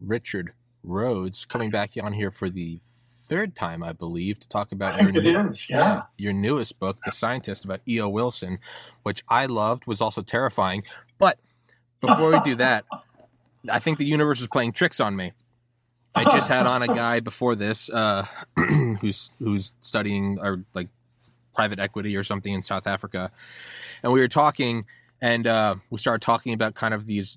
Richard Rhodes coming back on here for the third time, I believe, to talk about your, new, is, yeah. your newest book, The Scientist, about E.O. Wilson, which I loved, was also terrifying. But before we do that, I think the universe is playing tricks on me. I just had on a guy before this uh, who's who's studying or like private equity or something in South Africa, and we were talking, and uh, we started talking about kind of these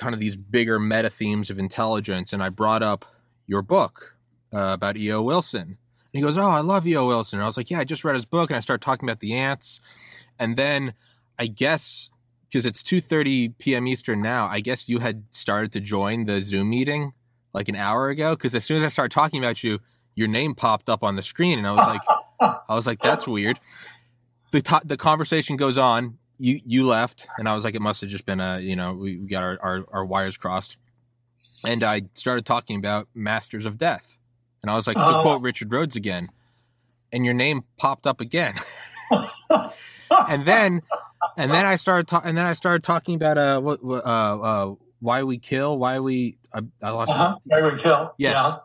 kind of these bigger meta themes of intelligence, and I brought up your book uh, about E.O. Wilson. And he goes, "Oh, I love E.O. Wilson." And I was like, "Yeah, I just read his book," and I started talking about the ants, and then I guess because it's two thirty p.m. Eastern now, I guess you had started to join the Zoom meeting like an hour ago. Because as soon as I started talking about you, your name popped up on the screen, and I was like, I was like, "That's weird." The, the conversation goes on you you left, and I was like, it must have just been a you know we, we got our, our, our wires crossed, and I started talking about Masters of Death, and I was like, to uh, quote Richard Rhodes again, and your name popped up again, and then and then I started ta- and then I started talking about uh what uh uh why we kill why we I, I lost uh-huh. why we kill yes. yeah.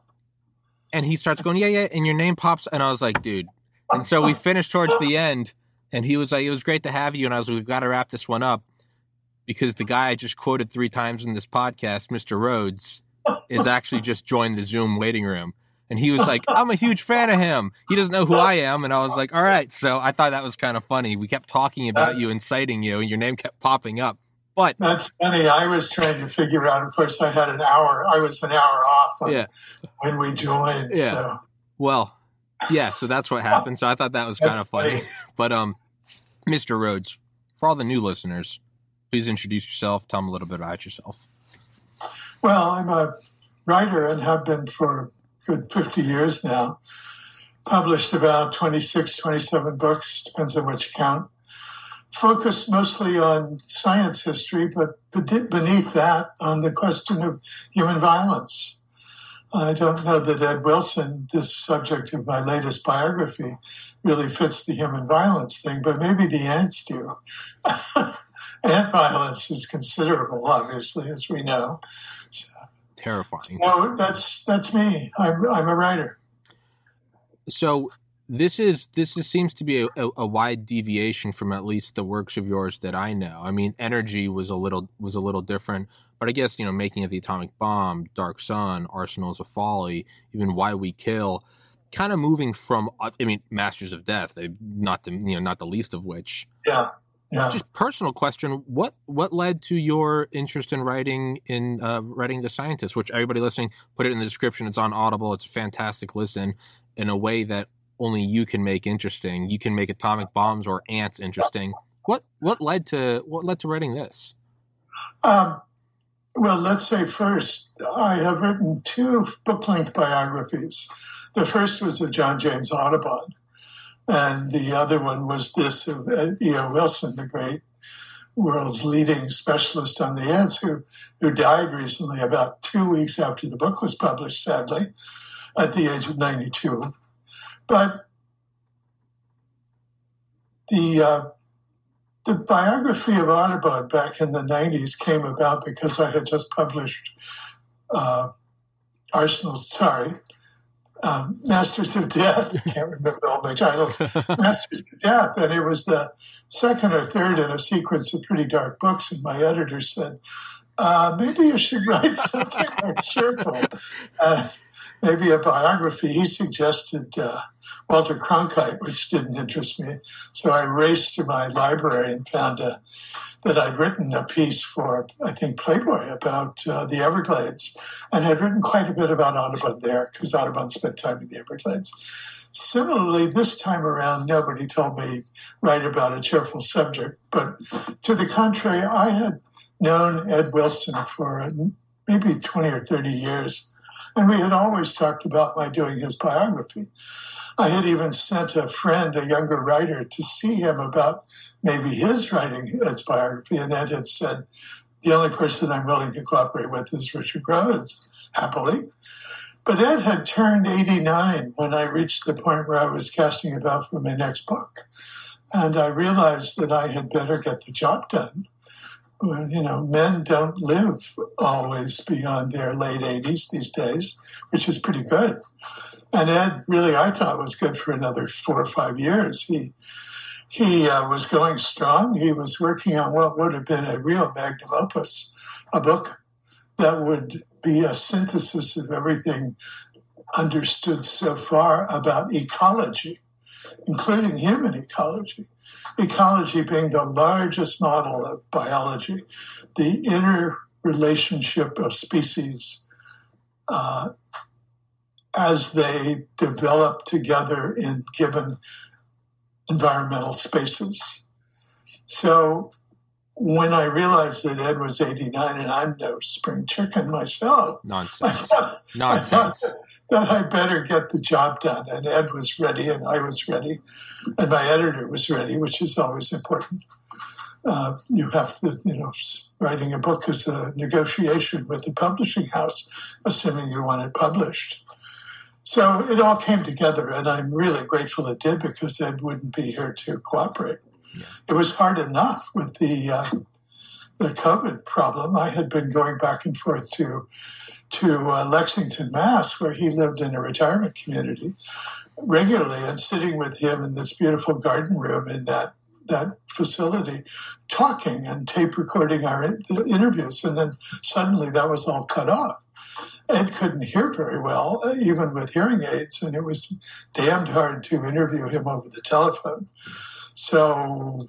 And he starts going, yeah, yeah, and your name pops, and I was like, dude. And so we finished towards the end, and he was like, "It was great to have you." And I was like, "We've got to wrap this one up because the guy I just quoted three times in this podcast, Mr. Rhodes, is actually just joined the Zoom waiting room." And he was like, "I'm a huge fan of him. He doesn't know who I am." And I was like, "All right." So I thought that was kind of funny. We kept talking about you and citing you, and your name kept popping up. But that's funny. I was trying to figure out. Of course, I had an hour. I was an hour off yeah. when we joined. Yeah. So. Well, yeah. So that's what happened. So I thought that was kind of funny. funny. But um, Mr. Rhodes, for all the new listeners, please introduce yourself. Tell them a little bit about yourself. Well, I'm a writer and have been for good 50 years now. Published about 26, 27 books, depends on what you count. Focused mostly on science history, but beneath that, on the question of human violence. I don't know that Ed Wilson, this subject of my latest biography, really fits the human violence thing, but maybe the ants do. Ant violence is considerable, obviously, as we know. So, Terrifying. No, that's that's me. I'm I'm a writer. So this is this is, seems to be a, a, wide deviation from at least the works of yours that I know. I mean, Energy was a little was a little different, but I guess you know, making of the atomic bomb, Dark Sun, Arsenals of Folly, even Why We Kill kind of moving from uh, I mean Masters of Death, they not the you know not the least of which. Yeah. Yeah. Just personal question: what what led to your interest in writing in uh, writing the scientist? Which everybody listening, put it in the description. It's on Audible. It's a fantastic listen in a way that only you can make interesting. You can make atomic bombs or ants interesting. What what led to what led to writing this? Um, well, let's say first, I have written two book length biographies. The first was of John James Audubon, and the other one was this of E.O. Wilson, the great world's leading specialist on the ants, who, who died recently, about two weeks after the book was published, sadly, at the age of 92. But the uh, the biography of Audubon back in the 90s came about because I had just published uh, Arsenal's, sorry, um, Masters of Death. I can't remember all my titles. Masters of Death. And it was the second or third in a sequence of pretty dark books. And my editor said, uh, maybe you should write something more cheerful. Uh, maybe a biography. He suggested uh, Walter Cronkite, which didn't interest me. So I raced to my library and found a that I'd written a piece for, I think, Playboy about uh, the Everglades, and had written quite a bit about Audubon there because Audubon spent time in the Everglades. Similarly, this time around, nobody told me write about a cheerful subject, but to the contrary, I had known Ed Wilson for maybe 20 or 30 years. And we had always talked about my doing his biography. I had even sent a friend, a younger writer, to see him about maybe his writing his biography. And Ed had said, the only person I'm willing to cooperate with is Richard Rhodes, happily. But Ed had turned 89 when I reached the point where I was casting about for my next book. And I realized that I had better get the job done. You know, men don't live always beyond their late 80s these days, which is pretty good. And Ed really, I thought, was good for another four or five years. He he uh, was going strong. He was working on what would have been a real magnum opus, a book that would be a synthesis of everything understood so far about ecology, including human ecology. Ecology being the largest model of biology, the interrelationship of species uh, as they develop together in given environmental spaces. So when I realized that Ed was 89 and I'm no spring chicken myself, Nonsense. I thought, Nonsense. I thought that I better get the job done. And Ed was ready and I was ready and my editor was ready, which is always important. Uh, you have to, you know, writing a book is a negotiation with the publishing house, assuming you want it published. So it all came together, and I'm really grateful it did because Ed wouldn't be here to cooperate. Yeah. It was hard enough with the uh, the COVID problem. I had been going back and forth to to uh, Lexington, Mass, where he lived in a retirement community regularly, and sitting with him in this beautiful garden room in that that facility, talking and tape recording our in- interviews, and then suddenly that was all cut off. Ed couldn't hear very well, uh, even with hearing aids, and it was damned hard to interview him over the telephone. So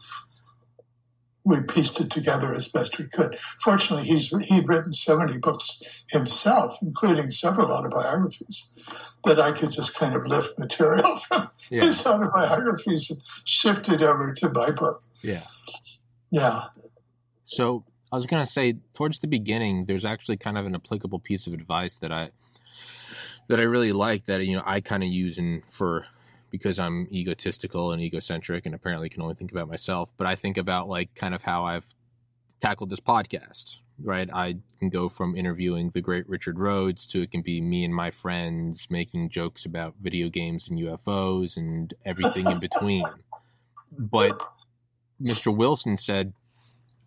we pieced it together as best we could. Fortunately, he's he'd written so many books himself, including several autobiographies, that I could just kind of lift material from Yeah. his autobiographies and shift it over to my book. Yeah. Yeah. So I was gonna say towards the beginning, there's actually kind of an applicable piece of advice that I that I really like that you know I kind of use and for because I'm egotistical and egocentric and apparently can only think about myself, but I think about like kind of how I've tackled this podcast. Right, I can go from interviewing the great Richard Rhodes to it can be me and my friends making jokes about video games and UFOs and everything in between. But Mr. Wilson said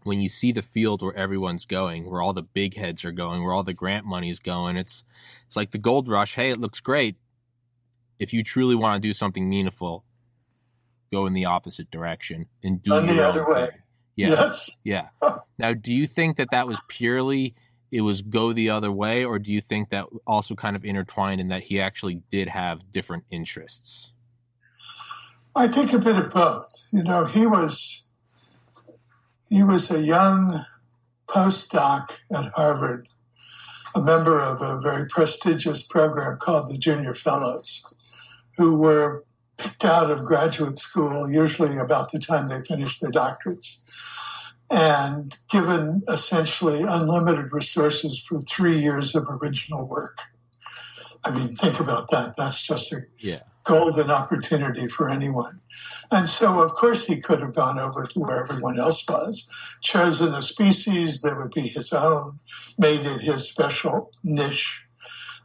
when you see the field where everyone's going, where all the big heads are going, where all the grant money is going, it's it's like the gold rush. Hey, it looks great. If you truly want to do something meaningful, go in the opposite direction and do the other way. thing. Yeah, Yes. yeah. Now, do you think that that was purely it was go the other way, or do you think that also kind of intertwined in that he actually did have different interests? I think a bit of both. You know, he was he was a young postdoc at Harvard, a member of a very prestigious program called the Junior Fellows, who were picked out of graduate school usually about the time they finished their doctorates and given essentially unlimited resources for three years of original work. I mean, think about that. That's just a Yeah, golden opportunity for anyone. And so, of course, he could have gone over to where everyone else was, chosen a species that would be his own, made it his special niche,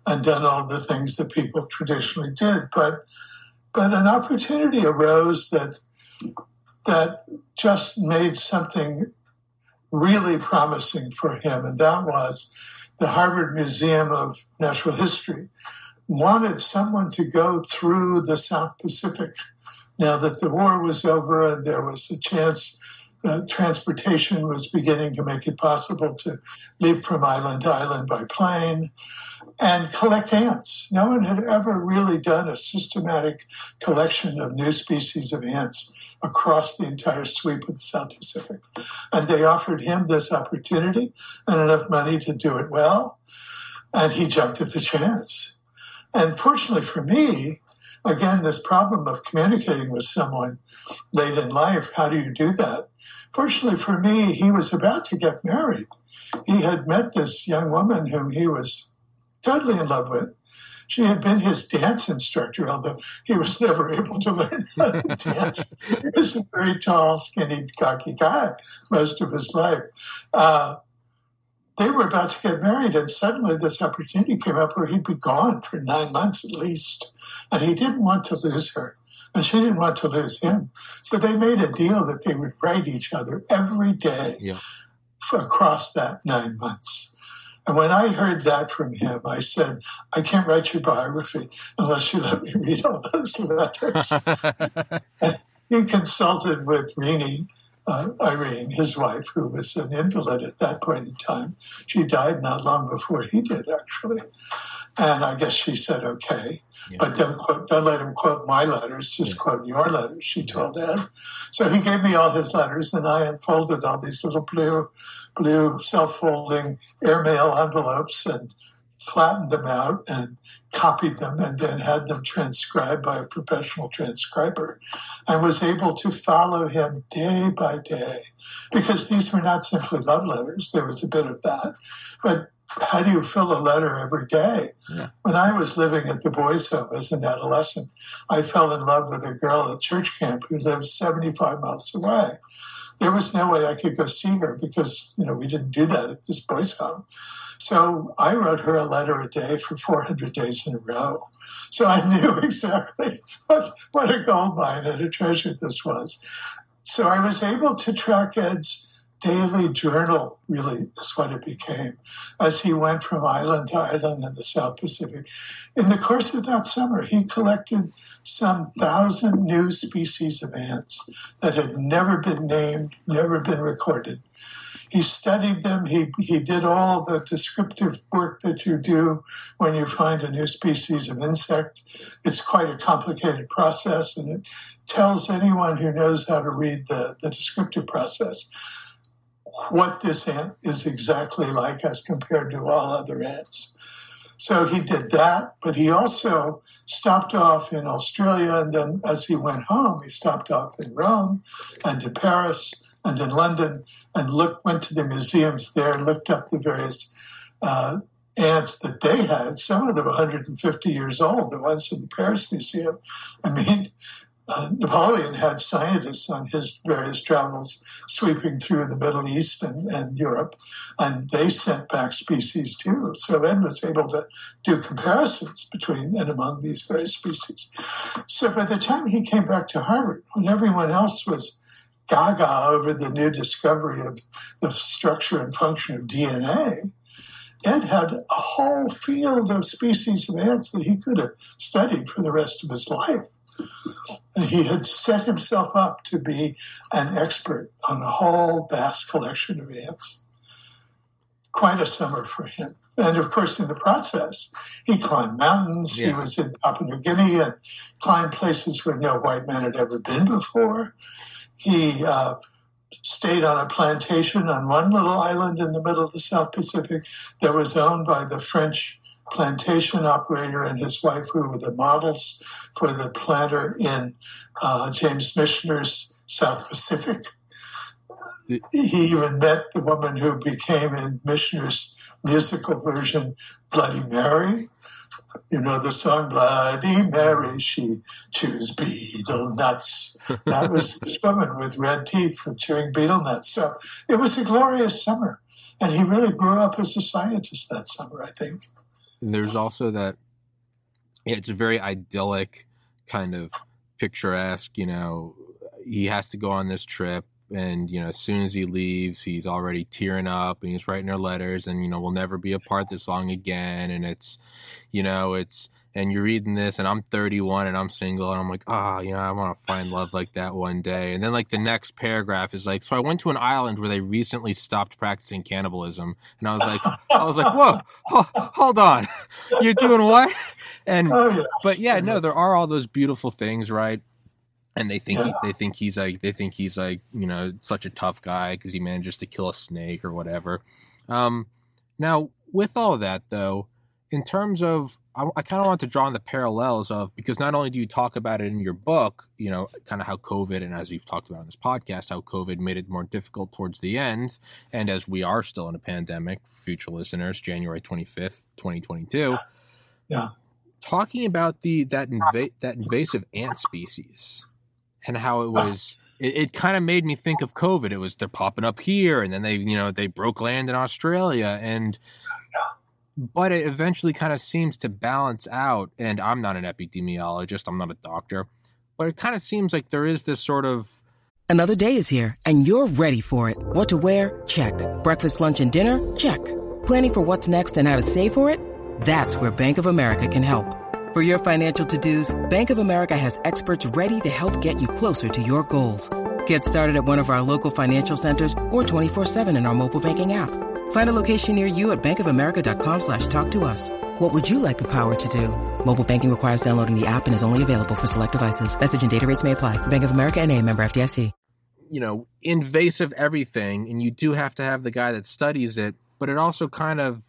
and done all the things that people traditionally did. But, but an opportunity arose that that just made something really promising for him, and that was the Harvard Museum of Natural History wanted someone to go through the South Pacific now that the war was over and there was a chance that transportation was beginning to make it possible to leave from island to island by plane and collect ants. No one had ever really done a systematic collection of new species of ants across the entire sweep of the South Pacific. And they offered him this opportunity and enough money to do it well. And he jumped at the chance. And fortunately for me, again, this problem of communicating with someone late in life, how do you do that? fortunately for me, he was about to get married. He had met this young woman whom he was totally in love with. She had been his dance instructor, although he was never able to learn how to dance. he was a very tall, skinny, cocky guy most of his life. Uh, they were about to get married, and suddenly this opportunity came up where he'd be gone for nine months at least. And he didn't want to lose her, and she didn't want to lose him. So they made a deal that they would write each other every day Yeah. across that nine months. And when I heard that from him, I said, I can't write your biography unless you let me read all those letters. he consulted with Rini, uh, Irene, his wife, who was an invalid at that point in time. She died not long before he did, actually. And I guess she said, okay, Yeah. but don't quote, don't let him quote my letters, just quote your letters, she told Ed. So he gave me all his letters and I unfolded all these little blue, blue self-folding airmail envelopes and flattened them out and copied them and then had them transcribed by a professional transcriber and was able to follow him day by day because these were not simply love letters. There was a bit of that. But how do you fill a letter every day? Yeah. When I was living at the boys' home as an adolescent, I fell in love with a girl at church camp who lived 75 miles away. There was no way I could go see her because, you know, we didn't do that at this boys' home. So I wrote her a letter a day for 400 days in a row. So I knew exactly what, what a gold mine and a treasure this was. So I was able to track Ed's daily journal, really, is what it became, as he went from island to island in the South Pacific. In the course of that summer, he collected some thousand new species of ants that had never been named, never been recorded. He studied them. He, he did all the descriptive work that you do when you find a new species of insect. It's quite a complicated process, and it tells anyone who knows how to read the, the descriptive process what this ant is exactly like as compared to all other ants. So he did that, but he also stopped off in Australia, and then as he went home, he stopped off in Rome and in Paris and in London and looked, went to the museums there, looked up the various uh, ants that they had. Some of them 150 years old, the ones in the Paris Museum. I mean, uh, Napoleon had scientists on his various travels sweeping through the Middle East and, and Europe, and they sent back species too. So Ed was able to do comparisons between and among these various species. So by the time he came back to Harvard, when everyone else was gaga over the new discovery of the structure and function of DNA, Ed had a whole field of species of ants that he could have studied for the rest of his life. He had set himself up to be an expert on a whole vast collection of ants. Quite a summer for him. And of course, in the process, he climbed mountains. He Yeah. was in Papua New Guinea and climbed places where no white man had ever been before. He uh, stayed on a plantation on one little island in the middle of the South Pacific that was owned by the French plantation operator and his wife, who were the models for the planter in uh, James Michener's South Pacific. The- He even met the woman who became in Michener's musical version Bloody Mary. You know the song Bloody Mary, she chews betel nuts. That was this woman with red teeth from chewing betel nuts. So it was a glorious summer. And he really grew up as a scientist that summer, I think. And there's also that yeah, it's a very idyllic kind of picturesque, you know, he has to go on this trip and you know as soon as he leaves he's already tearing up and he's writing her letters and you know we'll never be apart this long again. And it's you know it's and you're reading this and I'm 31 and I'm single and I'm like ah you know I want to find love like that one day and then like the next paragraph is like so I went to an island where they recently stopped practicing cannibalism and I was like I was like whoa ho- hold on you're doing what and Oh, yes. but yeah, no, there are all those beautiful things, right? And they think Yeah. they think he's like they think he's like you know such a tough guy because he manages to kill a snake or whatever. Um, now with all that though, in terms of I, I kind of want to draw on the parallels of because not only do you talk about it in your book, you know, kind of how COVID and as we've talked about in this podcast, how COVID made it more difficult towards the end, and as we are still in a pandemic, future listeners, January twenty fifth, twenty twenty two. Yeah. Talking about the that inva- that invasive ant species and how it was it, it kind of made me think of COVID. It was they're popping up here, and then they you know they broke land in Australia, and but it eventually kind of seems to balance out. And I'm not an epidemiologist, I'm not a doctor, but it kind of seems like there is this sort of Another day is here, and you're ready for it. What to wear? Check. Breakfast, lunch, and dinner? Check. Planning for what's next and how to save for it? That's where Bank of America can help. For your financial to-dos, Bank of America has experts ready to help get you closer to your goals. Get started at one of our local financial centers or 24-7 in our mobile banking app. Find a location near you at bankofamerica.com slash talk to us. What would you like the power to do? Mobile banking requires downloading the app and is only available for select devices. Message and data rates may apply. Bank of America and a member FDIC. you know invasive everything, and you do have to have the guy that studies it, but it also kind of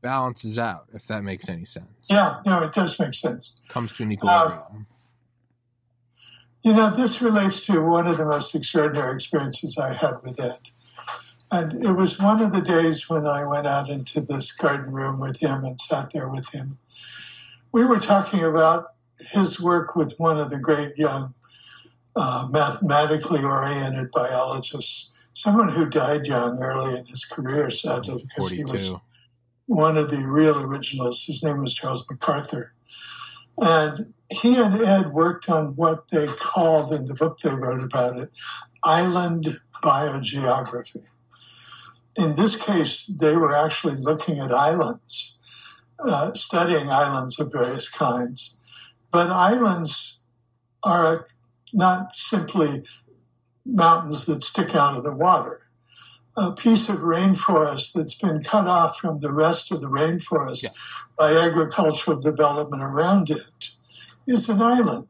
balances out if that makes any sense. Yeah, no, it does make sense. Comes to an equilibrium. Uh, you know, this relates to one of the most extraordinary experiences I had with Ed. And it was one of the days when I went out into this garden room with him and sat there with him. We were talking about his work with one of the great young uh, mathematically oriented biologists, someone who died young early in his career, sadly, because he was one of the real originals. His name was Charles MacArthur. And he and Ed worked on what they called in the book they wrote about it island biogeography. In this case, they were actually looking at islands, uh, studying islands of various kinds. But islands are not simply mountains that stick out of the water. A piece of rainforest that's been cut off from the rest of the rainforest Yeah. by agricultural development around it is an island,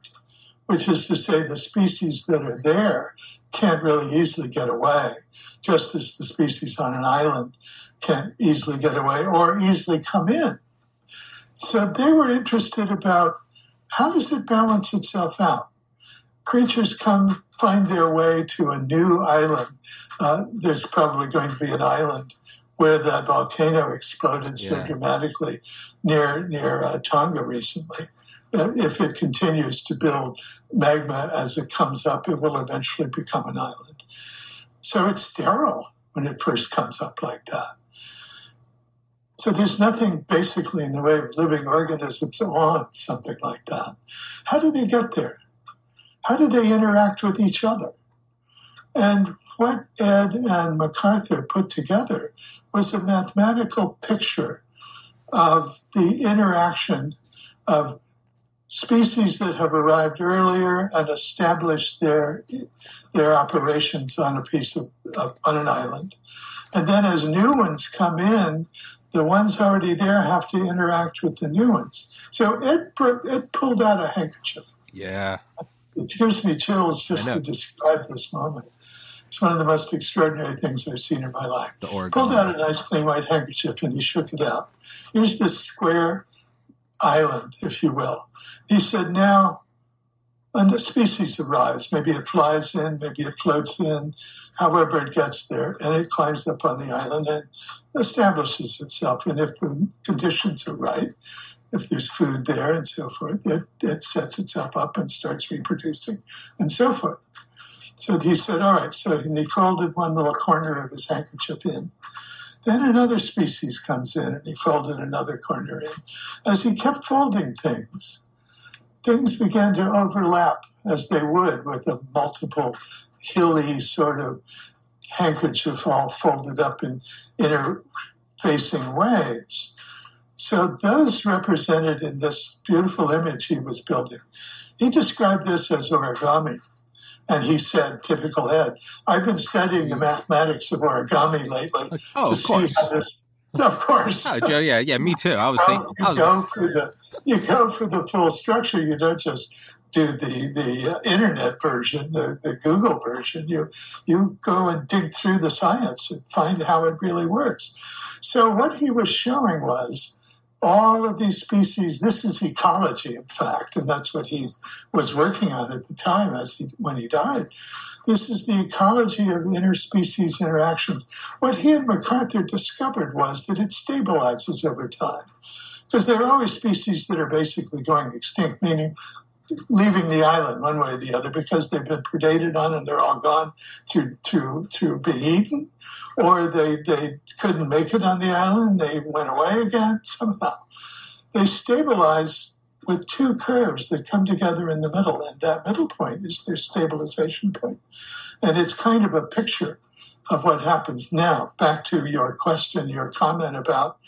which is to say the species that are there can't really easily get away, just as the species on an island can't easily get away or easily come in. So they were interested about how does it balance itself out? Creatures come find their way to a new island. Uh, there's probably going to be an island where that volcano exploded so Yeah. dramatically near near uh, Tonga recently. If it continues to build magma as it comes up, it will eventually become an island. So it's sterile when it first comes up like that. So there's nothing basically in the way of living organisms on something like that. How do they get there? How do they interact with each other? And what Ed and MacArthur put together was a mathematical picture of the interaction of species that have arrived earlier and established their their operations on a piece of, on an island, and then as new ones come in, the ones already there have to interact with the new ones. So it it pulled out a handkerchief. Yeah. It gives me chills just to describe this moment. It's one of the most extraordinary things I've seen in my life. The Oregon. Pulled out a nice clean white handkerchief and he shook it out. Here's this square island, if you will. He said, now a species arrives. Maybe it flies in, maybe it floats in, however it gets there, and it climbs up on the island and establishes itself. And if the conditions are right, if there's food there and so forth, it, it sets itself up and starts reproducing and so forth. So he said, all right. So he folded one little corner of his handkerchief in. Then another species comes in and he folded another corner in. As he kept folding things, things began to overlap as they would with a multiple hilly sort of handkerchief all folded up in interfacing ways. So those represented in this beautiful image he was building. He described this as origami. And he said, typical head, I've been studying the mathematics of origami lately Oh, to of see course. how this. Of course. Oh, Joe, yeah, yeah, me too. I was thinking. you I was, go for the you go for the full structure. You don't just do the the internet version, the, the Google version. You you go and dig through the science and find how it really works. So what he was showing was all of these species, this is ecology, in fact, and that's what he was working on at the time as he, when he died. This is the ecology of interspecies interactions. What he and MacArthur discovered was that it stabilizes over time. Because there are always species that are basically going extinct, meaning leaving the island one way or the other because they've been predated on and they're all gone through through through being eaten, or they they couldn't make it on the island, they went away again somehow. They stabilize with two curves that come together in the middle, and that middle point is their stabilization point. And it's kind of a picture of what happens now. Back to your question, your comment about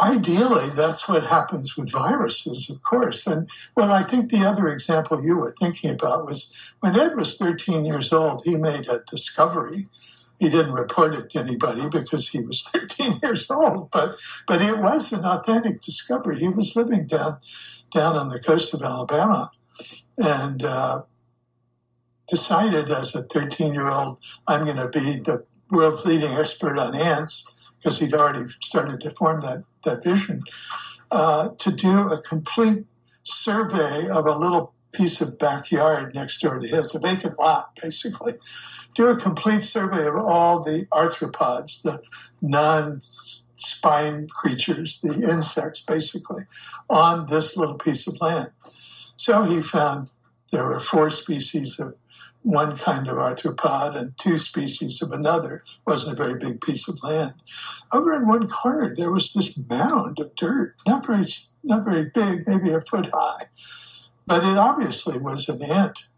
ideally, that's what happens with viruses, of course. And well, I think the other example you were thinking about was when Ed was 13 years old, he made a discovery. He didn't report it to anybody because he was 13 years old, but but it was an authentic discovery. He was living down down on the coast of Alabama, and uh, decided as a 13 year old, I'm going to be the world's leading expert on ants because he'd already started to form that, that vision, uh, to do a complete survey of a little piece of backyard next door to his, a vacant lot, basically. Do a complete survey of all the arthropods, the non spine creatures, the insects, basically, on this little piece of land. So he found there were four species of one kind of arthropod and two species of another. It wasn't a very big piece of land. Over in one corner, there was this mound of dirt, not very, not very big, maybe a foot high, but it obviously was an ant,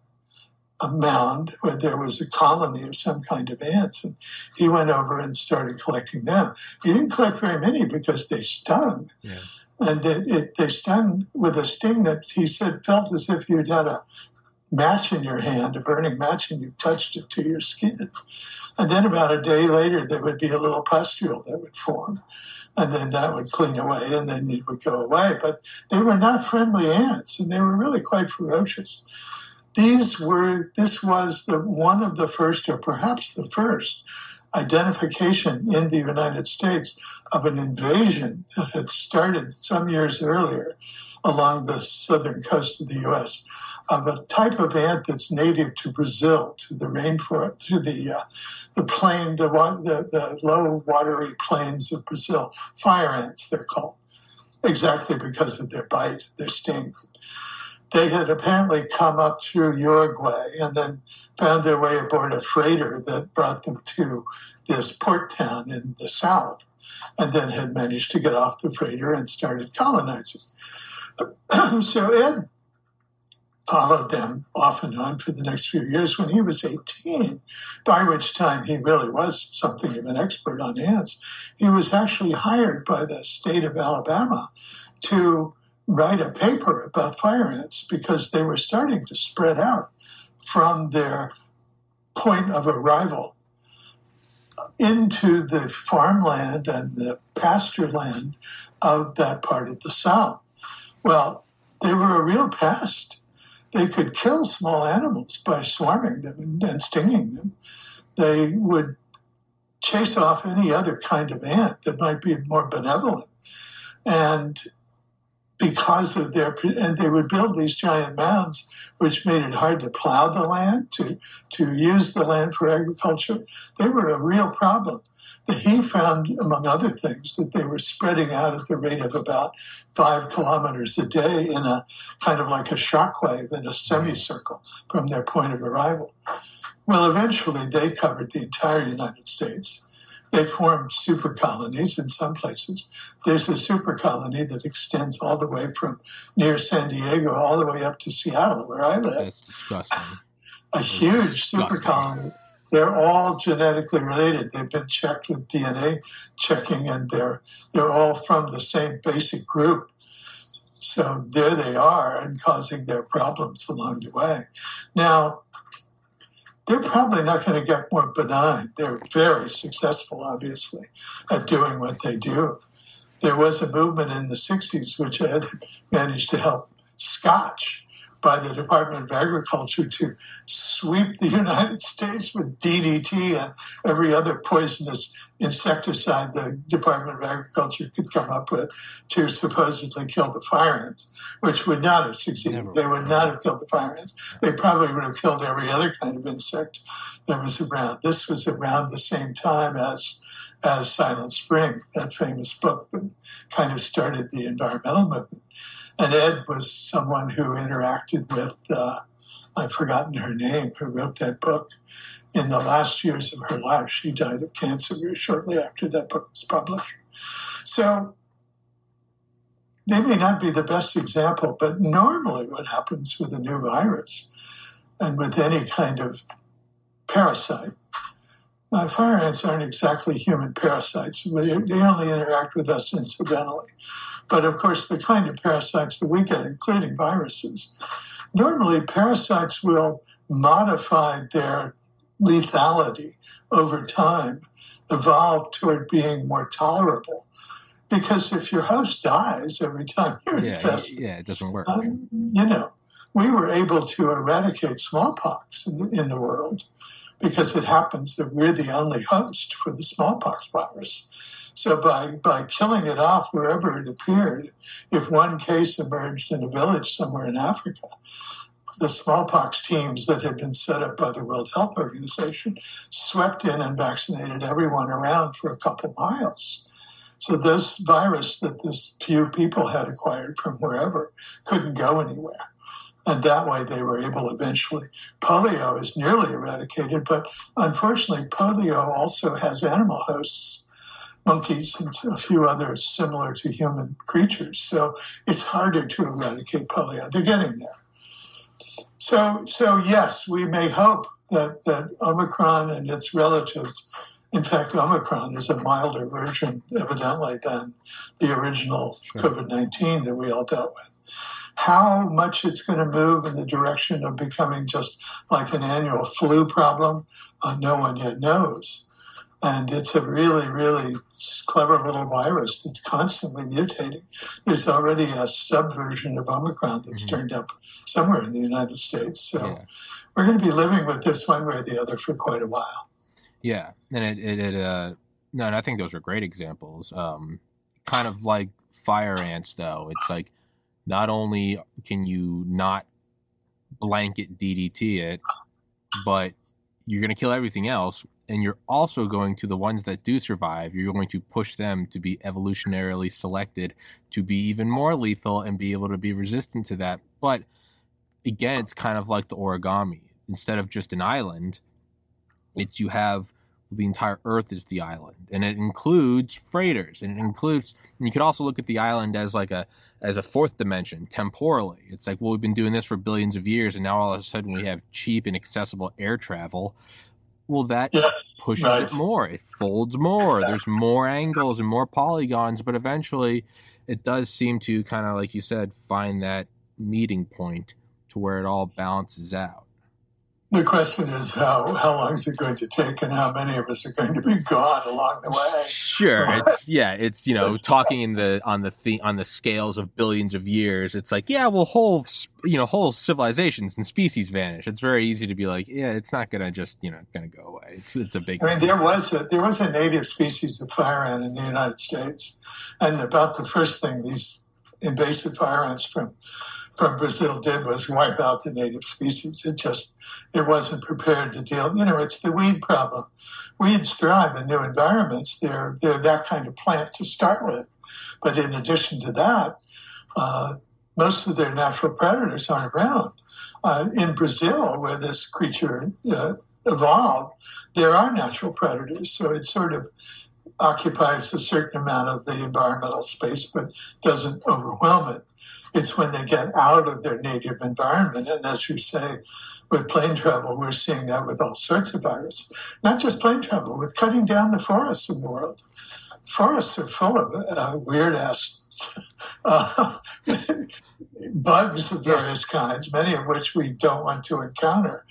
a mound where there was a colony of some kind of ants. And he went over and started collecting them. He didn't collect very many because they stung. Yeah. And it, it, they stung with a sting that he said felt as if you'd had a match in your hand, a burning match, and you touched it to your skin. And then about a day later, there would be a little pustule that would form. And then that would clean away and then it would go away. But they were not friendly ants and they were really quite ferocious. These were, this was the, one of the first, or perhaps the first, identification in the United States of an invasion that had started some years earlier along the southern coast of the US of a type of ant that's native to Brazil, to the rainforest, to the uh, the plain, the, the, the low watery plains of Brazil. Fire ants, they're called, exactly because of their bite, their sting. They had apparently come up through Uruguay and then found their way aboard a freighter that brought them to this port town in the south, and then had managed to get off the freighter and started colonizing. so Ed followed them off and on for the next few years when he was 18, by which time he really was something of an expert on ants. He was actually hired by the state of Alabama to write a paper about fire ants because they were starting to spread out from their point of arrival into the farmland and the pasture land of that part of the South. Well, they were a real pest they could kill small animals by swarming them and stinging them. They would chase off any other kind of ant that might be more benevolent. And because of their, and they would build these giant mounds, which made it hard to plow the land, to, to use the land for agriculture. They were a real problem he found, among other things, that they were spreading out at the rate of about five kilometers a day in a kind of like a shockwave in a semicircle from their point of arrival. Well, eventually they covered the entire United States. They formed super colonies in some places. There's a super colony that extends all the way from near San Diego all the way up to Seattle, where I live. That's disgusting. a huge super colony they're all genetically related. They've been checked with DNA checking, and they're they're all from the same basic group. So there they are, and causing their problems along the way. Now, they're probably not going to get more benign. They're very successful, obviously, at doing what they do. There was a movement in the 60s which had managed to help Scotch by the Department of Agriculture to sweep the United States with DDT and every other poisonous insecticide the Department of Agriculture could come up with to supposedly kill the fire ants, which would not have succeeded. Never. They would not have killed the fire ants. They probably would have killed every other kind of insect that was around. This was around the same time as as Silent Spring, that famous book that kind of started the environmental movement. And Ed was someone who interacted with, uh, I've forgotten her name, who wrote that book in the last years of her life. She died of cancer shortly after that book was published. So they may not be the best example, but normally what happens with a new virus and with any kind of parasite, uh, fire ants aren't exactly human parasites. They only interact with us incidentally. But of course, the kind of parasites that we get, including viruses, normally parasites will modify their lethality over time, evolve toward being more tolerable. Because if your host dies every time you're yeah, infested, yeah, it doesn't work. Um, you know, we were able to eradicate smallpox in the, in the world because it happens that we're the only host for the smallpox virus. So by, by killing it off wherever it appeared, if one case emerged in a village somewhere in Africa, the smallpox teams that had been set up by the World Health Organization swept in and vaccinated everyone around for a couple miles. So this virus that this few people had acquired from wherever couldn't go anywhere. And that way they were able eventually. Polio is nearly eradicated, but unfortunately, polio also has animal hosts monkeys and a few others similar to human creatures. So it's harder to eradicate polio. They're getting there. So, so yes, we may hope that, that Omicron and its relatives, in fact, Omicron is a milder version, evidently, than the original sure. COVID 19 that we all dealt with. How much it's going to move in the direction of becoming just like an annual flu problem, uh, no one yet knows. And it's a really, really clever little virus that's constantly mutating. There's already a subversion of Omicron that's mm-hmm. turned up somewhere in the United States. So yeah. we're going to be living with this one way or the other for quite a while. Yeah. And it, it, it uh, no, and I think those are great examples. Um, kind of like fire ants, though. It's like not only can you not blanket DDT it, but you're going to kill everything else and you're also going to the ones that do survive. You're going to push them to be evolutionarily selected to be even more lethal and be able to be resistant to that. But again it's kind of like the origami. Instead of just an island it's you have the entire earth is the island and it includes freighters and it includes and you could also look at the island as like a as a fourth dimension temporally. It's like well we've been doing this for billions of years and now all of a sudden we have cheap and accessible air travel well that yes, pushes right. it more. It folds more. There's more angles and more polygons but eventually it does seem to kind of like you said find that meeting point to where it all balances out the question is how how long is it going to take, and how many of us are going to be gone along the way? Sure, it's yeah, it's you know talking in the on the, the on the scales of billions of years. It's like yeah, well, whole you know whole civilizations and species vanish. It's very easy to be like yeah, it's not gonna just you know gonna go away. It's it's a big. I mean, there was a there was a native species of fire ant in the United States, and about the first thing these invasive fire ants from from Brazil did was wipe out the native species. It just it wasn't prepared to deal. You know, it's the weed problem. Weeds thrive in new environments. They're they're that kind of plant to start with, but in addition to that, uh, most of their natural predators aren't around. Uh, in Brazil, where this creature uh, evolved, there are natural predators. So it sort of occupies a certain amount of the environmental space, but doesn't overwhelm it. It's when they get out of their native environment. And as you say, with plane travel, we're seeing that with all sorts of viruses. Not just plane travel, with cutting down the forests in the world. Forests are full of uh, weird ass uh, bugs of various kinds, many of which we don't want to encounter.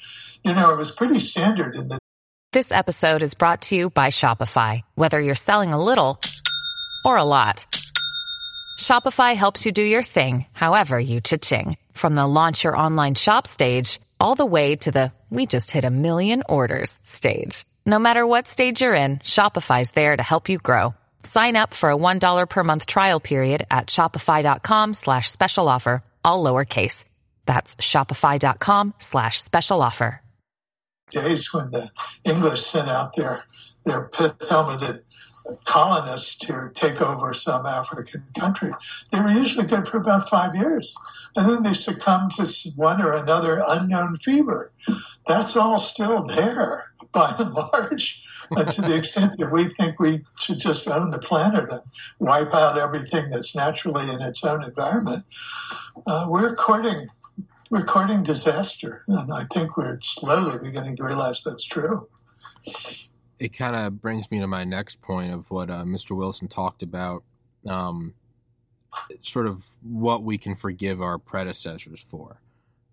You know, it was pretty standard in the. This episode is brought to you by Shopify. Whether you're selling a little or a lot. Shopify helps you do your thing, however you cha-ching. From the launch your online shop stage, all the way to the we just hit a million orders stage. No matter what stage you're in, Shopify's there to help you grow. Sign up for a $1 per month trial period at shopify.com slash special offer, all lowercase. That's shopify.com slash special offer. Days when the English sent out their, their helmeted colonists to take over some African country. They were usually good for about five years. And then they succumbed to one or another unknown fever. That's all still there by and large. and to the extent that we think we should just own the planet and wipe out everything that's naturally in its own environment, uh, we're courting we're courting disaster, and I think we're slowly beginning to realize that's true it kind of brings me to my next point of what uh, Mr. Wilson talked about, um, sort of what we can forgive our predecessors for.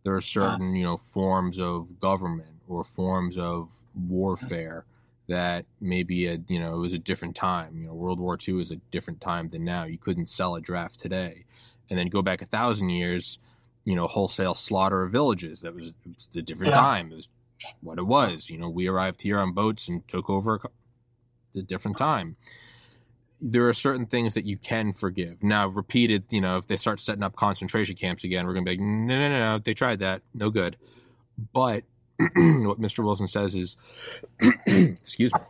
There are certain, you know, forms of government or forms of warfare that maybe a, you know it was a different time. You know, World War II is a different time than now. You couldn't sell a draft today, and then go back a thousand years. You know, wholesale slaughter of villages. That was, was a different yeah. time. It was what it was. You know, we arrived here on boats and took over at a different time. There are certain things that you can forgive. Now, repeated, you know, if they start setting up concentration camps again, we're going to be like, no, no, no, no, they tried that, no good. But what Mr. Wilson says is, excuse me,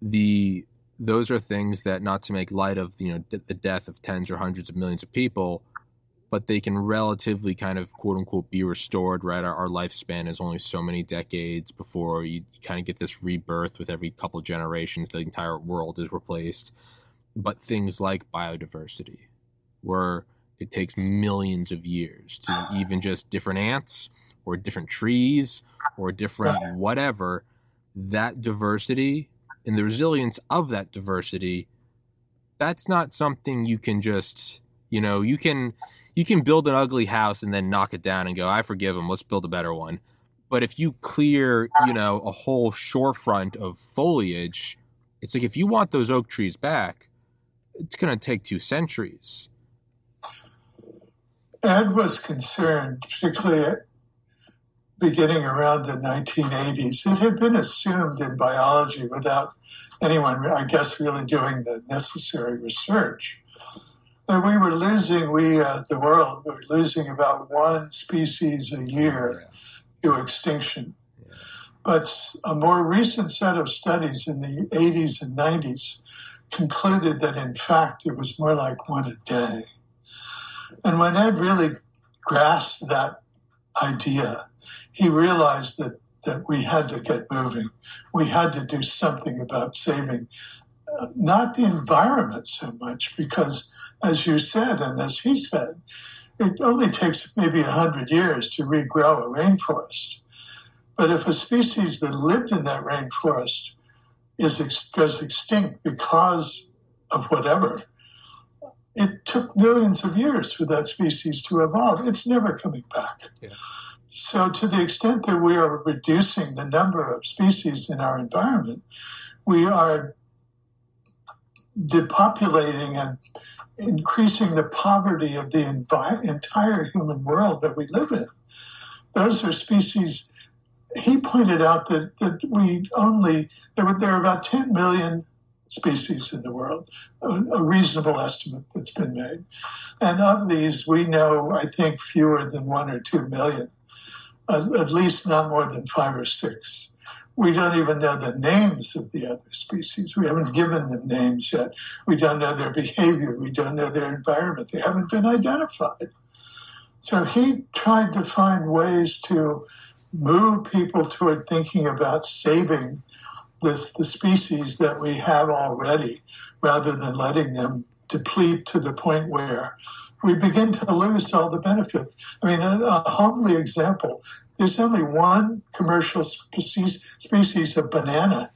the those are things that not to make light of, you know, the death of tens or hundreds of millions of people but they can relatively kind of quote unquote be restored, right? Our, our lifespan is only so many decades before you, you kind of get this rebirth with every couple generations, the entire world is replaced. But things like biodiversity, where it takes millions of years to even just different ants or different trees or different whatever, that diversity and the resilience of that diversity, that's not something you can just, you know, you can you can build an ugly house and then knock it down and go, I forgive him. Let's build a better one. But if you clear, you know, a whole shorefront of foliage, it's like if you want those oak trees back, it's going to take two centuries. Ed was concerned, particularly beginning around the 1980s. It had been assumed in biology without anyone, I guess, really doing the necessary research that we were losing, we, uh, the world, we were losing about one species a year to extinction. But a more recent set of studies in the 80s and 90s concluded that in fact it was more like one a day. And when Ed really grasped that idea, he realized that, that we had to get moving. We had to do something about saving uh, not the environment so much, because as you said, and as he said, it only takes maybe 100 years to regrow a rainforest. But if a species that lived in that rainforest is ex- goes extinct because of whatever, it took millions of years for that species to evolve. It's never coming back. Yeah. So, to the extent that we are reducing the number of species in our environment, we are depopulating and increasing the poverty of the envi- entire human world that we live in. Those are species. He pointed out that, that we only, there were, there are about 10 million species in the world, a, a, reasonable estimate that's been made. And of these, we know, I think, fewer than one or two million, uh, at least not more than five or six. We don't even know the names of the other species. We haven't given them names yet. We don't know their behavior. We don't know their environment. They haven't been identified. So he tried to find ways to move people toward thinking about saving the, the species that we have already rather than letting them deplete to the point where we begin to lose all the benefit. I mean, a, a homely example there's only one commercial species, species of banana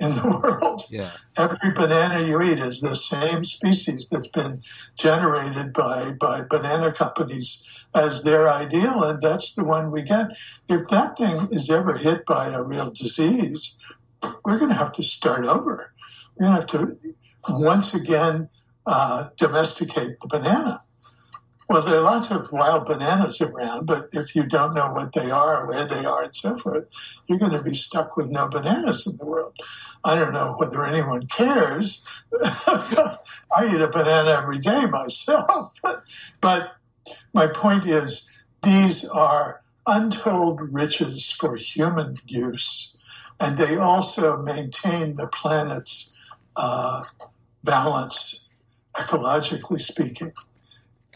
in the world. Yeah. Every banana you eat is the same species that's been generated by, by banana companies as their ideal, and that's the one we get. If that thing is ever hit by a real disease, we're going to have to start over. We're going to have to once again uh, domesticate the banana. Well, there are lots of wild bananas around, but if you don't know what they are, where they are, and so forth, you're going to be stuck with no bananas in the world. I don't know whether anyone cares. I eat a banana every day myself. but my point is, these are untold riches for human use, and they also maintain the planet's uh, balance, ecologically speaking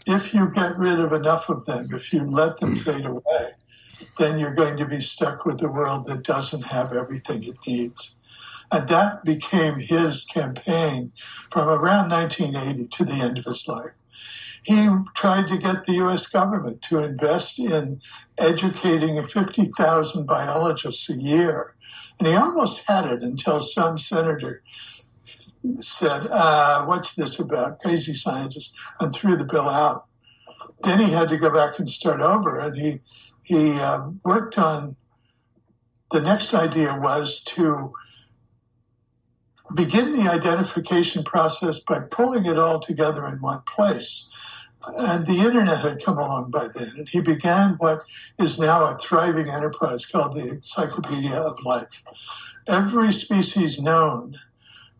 if you get rid of enough of them, if you let them hmm. fade away, then you're going to be stuck with a world that doesn't have everything it needs. And that became his campaign from around 1980 to the end of his life. He tried to get the US government to invest in educating 50,000 biologists a year. And he almost had it until some senator said, uh, What's this about? Crazy scientists, and threw the bill out. Then he had to go back and start over, and he he um, worked on. The next idea was to begin the identification process by pulling it all together in one place. And the internet had come along by then, and he began what is now a thriving enterprise called the Encyclopedia of Life. Every species known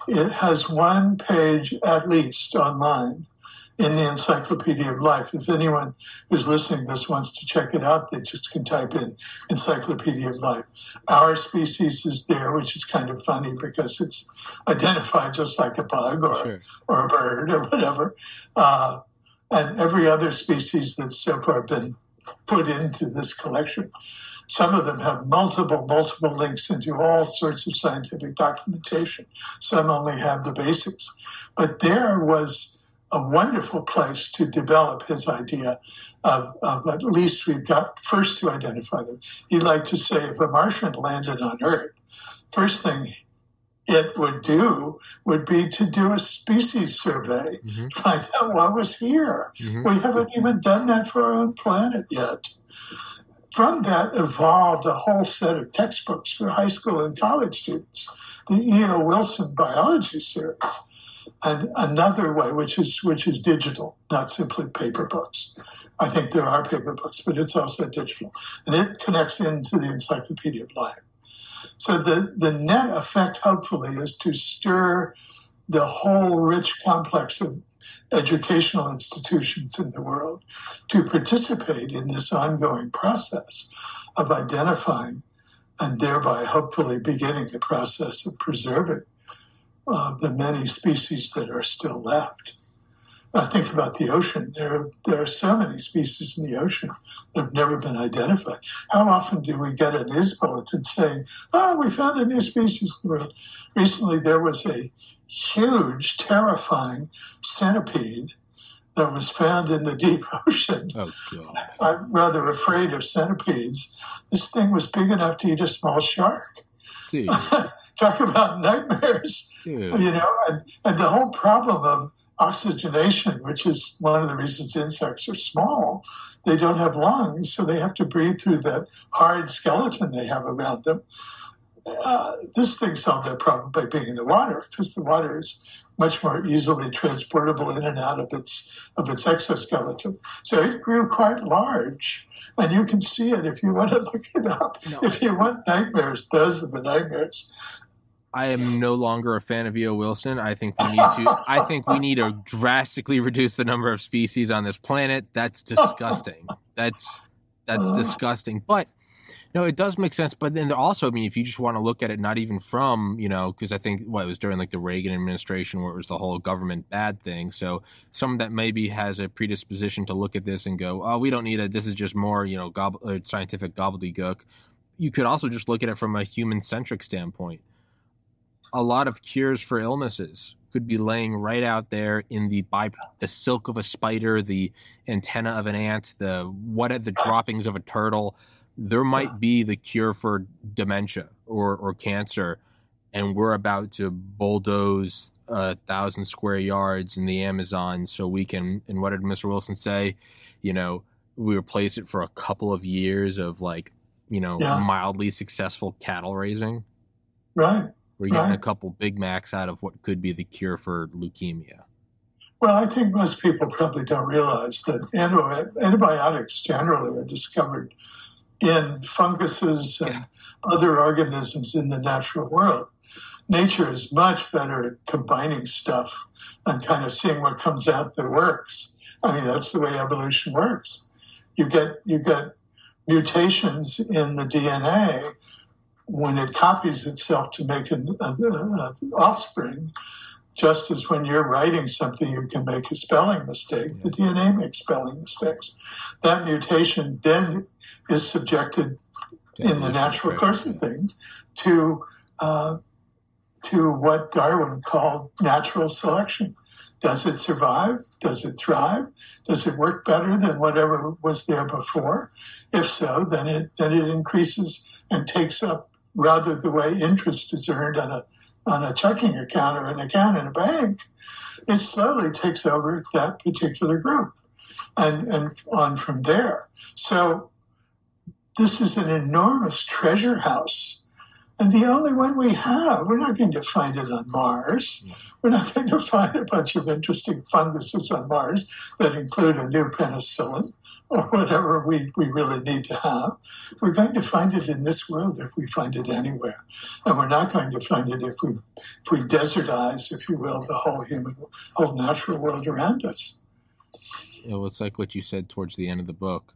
it has one page at least online in the Encyclopedia of Life. If anyone who's listening to this wants to check it out, they just can type in Encyclopedia of Life. Our species is there, which is kind of funny because it's identified just like a bug or, sure. or a bird or whatever. Uh, and every other species that's so far been put into this collection some of them have multiple, multiple links into all sorts of scientific documentation. Some only have the basics. But there was a wonderful place to develop his idea of, of at least we've got first to identify them. He'd like to say if a Martian landed on Earth, first thing it would do would be to do a species survey, mm-hmm. find out what was here. Mm-hmm. We haven't even done that for our own planet yet from that evolved a whole set of textbooks for high school and college students, the E.O. Wilson biology series, and another way, which is which is digital, not simply paper books. I think there are paper books, but it's also digital, and it connects into the Encyclopedia of Life. So the the net effect, hopefully, is to stir the whole rich complex of educational institutions in the world to participate in this ongoing process of identifying and thereby hopefully beginning the process of preserving uh, the many species that are still left. I think about the ocean. There, there are so many species in the ocean that have never been identified. How often do we get a news bulletin saying, "Oh, we found a new species in the world"? Recently, there was a huge, terrifying centipede that was found in the deep ocean. Oh, God. I'm rather afraid of centipedes. This thing was big enough to eat a small shark. Talk about nightmares. Dude. You know, and, and the whole problem of oxygenation, which is one of the reasons insects are small. They don't have lungs, so they have to breathe through that hard skeleton they have around them uh, this thing solved that problem by being in the water because the water is much more easily transportable in and out of its of its exoskeleton. So it grew quite large, and you can see it if you want to look it up. No. If you want nightmares, those are the nightmares. I am no longer a fan of E.O. Wilson. I think we need to. I think we need to drastically reduce the number of species on this planet. That's disgusting. That's that's uh, disgusting. But no, it does make sense. But then also, I mean, if you just want to look at it, not even from, you know, because I think what well, it was during like the Reagan administration where it was the whole government bad thing. So someone that maybe has a predisposition to look at this and go, oh, we don't need it. This is just more, you know, gob- uh, scientific gobbledygook. You could also just look at it from a human centric standpoint. A lot of cures for illnesses could be laying right out there in the by the silk of a spider, the antenna of an ant, the what the droppings of a turtle there might be the cure for dementia or, or cancer, and we're about to bulldoze a thousand square yards in the Amazon so we can. And what did Mr. Wilson say? You know, we replace it for a couple of years of like, you know, yeah. mildly successful cattle raising. Right. We're getting right. a couple Big Macs out of what could be the cure for leukemia. Well, I think most people probably don't realize that antibiotics generally are discovered in funguses and yeah. other organisms in the natural world. Nature is much better at combining stuff and kind of seeing what comes out that works. I mean, that's the way evolution works. You get you get mutations in the DNA when it copies itself to make an offspring just as when you're writing something, you can make a spelling mistake, the DNA makes spelling mistakes. That mutation then is subjected in the natural course of things to uh, to what Darwin called natural selection. Does it survive? Does it thrive? Does it work better than whatever was there before? If so, then it then it increases and takes up rather the way interest is earned on a on a checking account or an account in a bank, it slowly takes over that particular group and, and on from there. So this is an enormous treasure house. And the only one we have, we're not going to find it on Mars. We're not going to find a bunch of interesting funguses on Mars that include a new penicillin or whatever we, we really need to have. We're going to find it in this world if we find it anywhere. And we're not going to find it if we, if we desertize, if you will, the whole human, whole natural world around us. Know, it's like what you said towards the end of the book.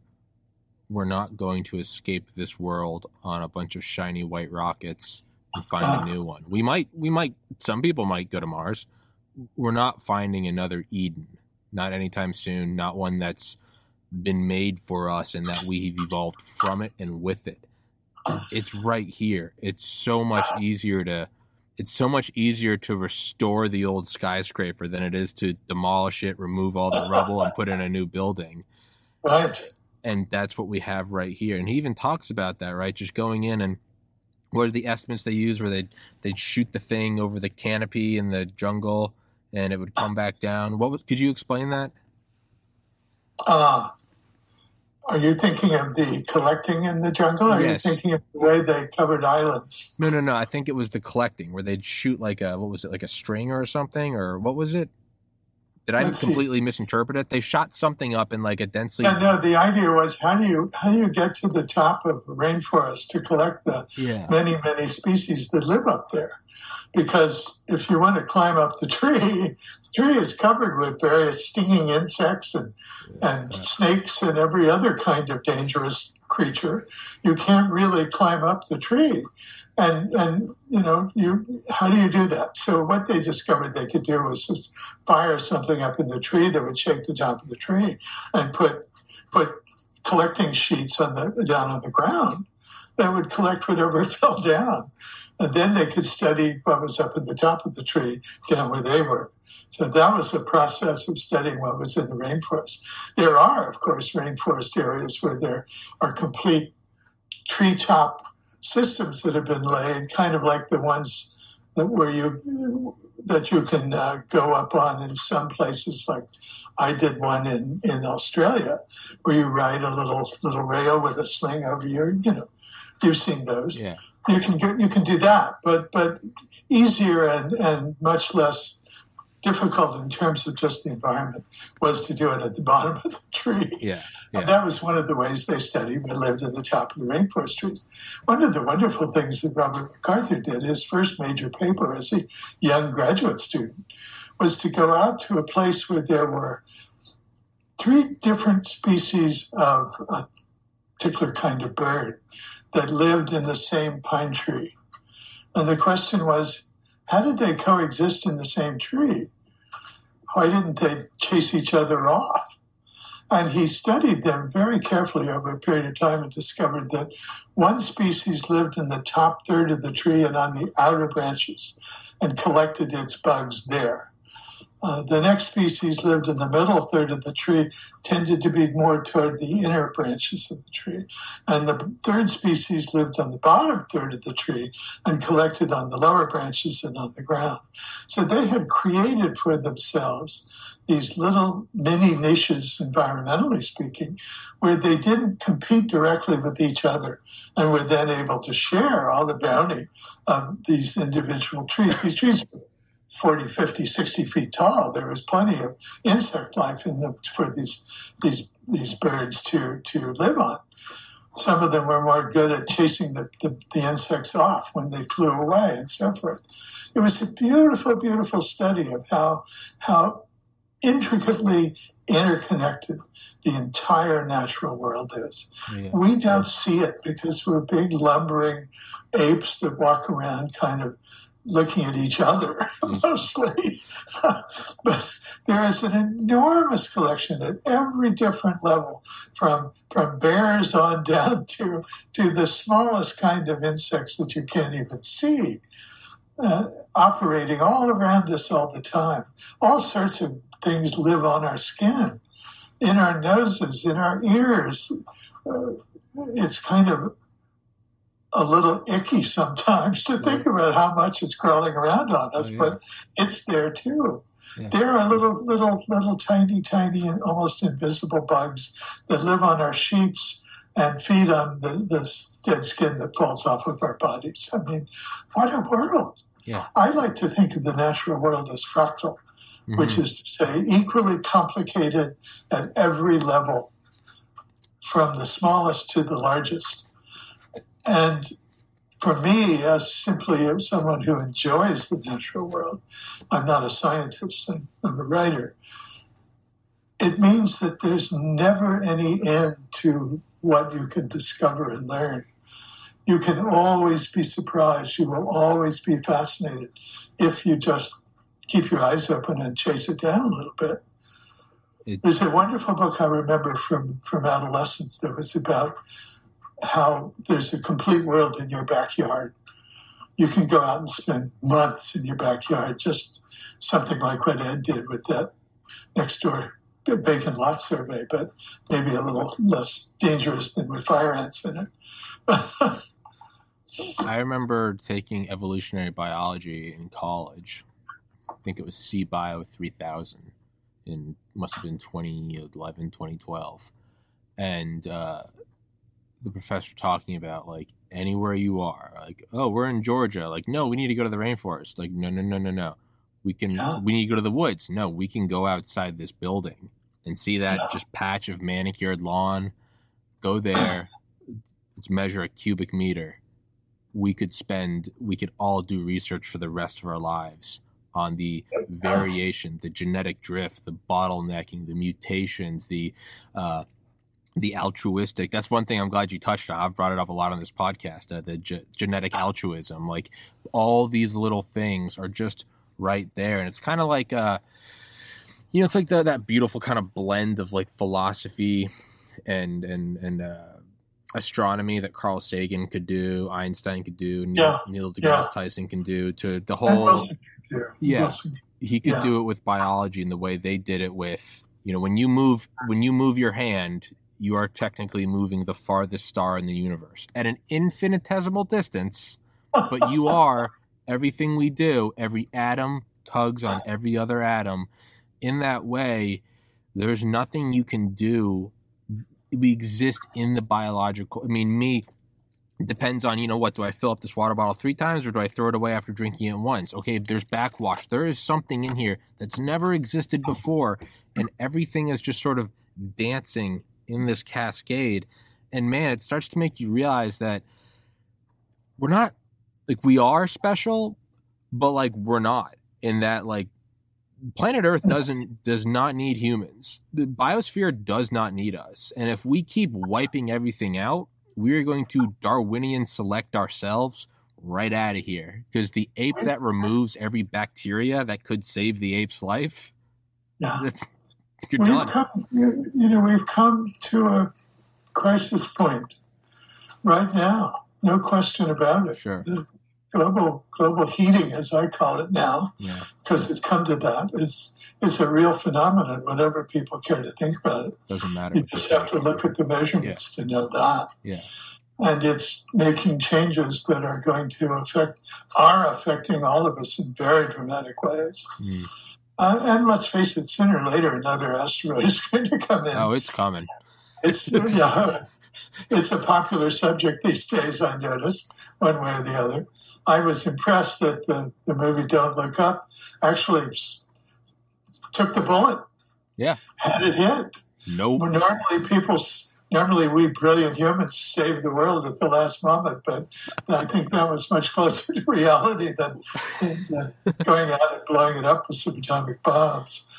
We're not going to escape this world on a bunch of shiny white rockets and find uh, a new one. We might, we might, some people might go to Mars. We're not finding another Eden. Not anytime soon. Not one that's been made for us and that we've evolved from it and with it. It's right here. It's so much easier to it's so much easier to restore the old skyscraper than it is to demolish it, remove all the rubble and put in a new building. Right. And that's what we have right here. And he even talks about that, right? Just going in and what are the estimates they use where they'd they'd shoot the thing over the canopy in the jungle and it would come back down. What was, could you explain that? Uh, are you thinking of the collecting in the jungle? Or are yes. you thinking of the way they covered islands? No, no, no. I think it was the collecting where they'd shoot like a what was it, like a string or something, or what was it? Did I Let's completely see. misinterpret it? They shot something up in like a densely. Yeah, no, the idea was how do you how do you get to the top of rainforest to collect the yeah. many many species that live up there? Because if you want to climb up the tree, the tree is covered with various stinging insects and and yeah. snakes and every other kind of dangerous creature. You can't really climb up the tree and and you know you how do you do that? So what they discovered they could do was just fire something up in the tree that would shake the top of the tree and put put collecting sheets on the down on the ground that would collect whatever fell down. And then they could study what was up at the top of the tree down where they were. So that was a process of studying what was in the rainforest. There are of course rainforest areas where there are complete treetop systems that have been laid, kind of like the ones that where you that you can uh, go up on in some places. Like I did one in in Australia, where you ride a little little rail with a sling over your. You know, you've seen those. Yeah. You can you can do that, but but easier and and much less difficult in terms of just the environment was to do it at the bottom of the tree. Yeah, yeah. that was one of the ways they studied what lived at the top of the rainforest trees. One of the wonderful things that Robert MacArthur did, his first major paper as a young graduate student, was to go out to a place where there were three different species of a particular kind of bird that lived in the same pine tree. And the question was, how did they coexist in the same tree? Why didn't they chase each other off? And he studied them very carefully over a period of time and discovered that one species lived in the top third of the tree and on the outer branches and collected its bugs there. Uh, the next species lived in the middle third of the tree, tended to be more toward the inner branches of the tree. And the third species lived on the bottom third of the tree and collected on the lower branches and on the ground. So they had created for themselves these little mini niches, environmentally speaking, where they didn't compete directly with each other and were then able to share all the bounty of these individual trees. These trees 40, 50, 60 feet tall. There was plenty of insect life in for these these these birds to to live on. Some of them were more good at chasing the, the, the insects off when they flew away and so forth. It was a beautiful, beautiful study of how how intricately interconnected the entire natural world is. Yeah. We don't see it because we're big lumbering apes that walk around kind of looking at each other mm. mostly. but there is an enormous collection at every different level, from from bears on down to to the smallest kind of insects that you can't even see, uh, operating all around us all the time. All sorts of things live on our skin, in our noses, in our ears. Uh, it's kind of a little icky sometimes to think about how much is crawling around on us, oh, yeah. but it's there too. Yeah. There are little, little, little tiny, tiny, and almost invisible bugs that live on our sheets and feed on the, the dead skin that falls off of our bodies. I mean, what a world! Yeah. I like to think of the natural world as fractal, mm-hmm. which is to say equally complicated at every level, from the smallest to the largest. And for me, as simply as someone who enjoys the natural world, I'm not a scientist, I'm, I'm a writer. It means that there's never any end to what you can discover and learn. You can always be surprised. You will always be fascinated if you just keep your eyes open and chase it down a little bit. It's... There's a wonderful book I remember from, from adolescence that was about how there's a complete world in your backyard. You can go out and spend months in your backyard, just something like what Ed did with that next door vacant lot survey, but maybe a little less dangerous than with fire ants in it. I remember taking evolutionary biology in college. I think it was C Bio 3000 in must have been 2011, 2012. And uh, the professor talking about like anywhere you are like oh we're in georgia. Like no we need to go to the rainforest. Like no no no no no. We can yeah. we need to go to the woods. No we can go outside this building and see that yeah. just patch of manicured lawn. Go there. Let's measure a cubic meter. We could spend we could all do research for the rest of our lives on the variation the genetic drift the bottlenecking the mutations the uh, the altruistic that's one thing i'm glad you touched on i've brought it up a lot on this podcast uh, the ge- genetic altruism like all these little things are just right there and it's kind of like uh you know it's like the, that beautiful kind of blend of like philosophy and and and uh astronomy that Carl Sagan could do, Einstein could do, Neil, yeah. Neil deGrasse yeah. Tyson can do, to the whole. Yeah, he could yeah. do it with biology and the way they did it with you know when you move when you move your hand you are technically moving the farthest star in the universe at an infinitesimal distance, but you are everything we do, every atom tugs on every other atom. In that way, there's nothing you can do. We exist in the biological. I mean, me depends on you know what do I fill up this water bottle three times or do I throw it away after drinking it once? Okay, if there's backwash, there is something in here that's never existed before, and everything is just sort of dancing in this cascade. And man, it starts to make you realize that we're not like we are special, but like we're not in that like planet Earth mm. doesn't does not need humans. The biosphere does not need us. And if we keep wiping everything out, we're going to Darwinian select ourselves right out of here. Because the ape that removes every bacteria that could save the ape's life, yeah. That's we've come, you know, we've come to a crisis point right now. No question about it. Sure. The global global heating, as I call it now, because yeah. it's come to that, is it's a real phenomenon. Whenever people care to think about it, doesn't matter. You just have to look at the measurements yeah. to know that. Yeah. And it's making changes that are going to affect, are affecting all of us in very dramatic ways. Mm. Uh, and let's face it, sooner or later, another asteroid is going to come in. Oh, it's coming. It's yeah, it's a popular subject these days. I notice one way or the other. I was impressed that the, the movie Don't Look Up actually took the bullet. Yeah. Had it hit. Nope. Normally, people, normally we brilliant humans save the world at the last moment, but I think that was much closer to reality than, than uh, going out and blowing it up with some atomic bombs.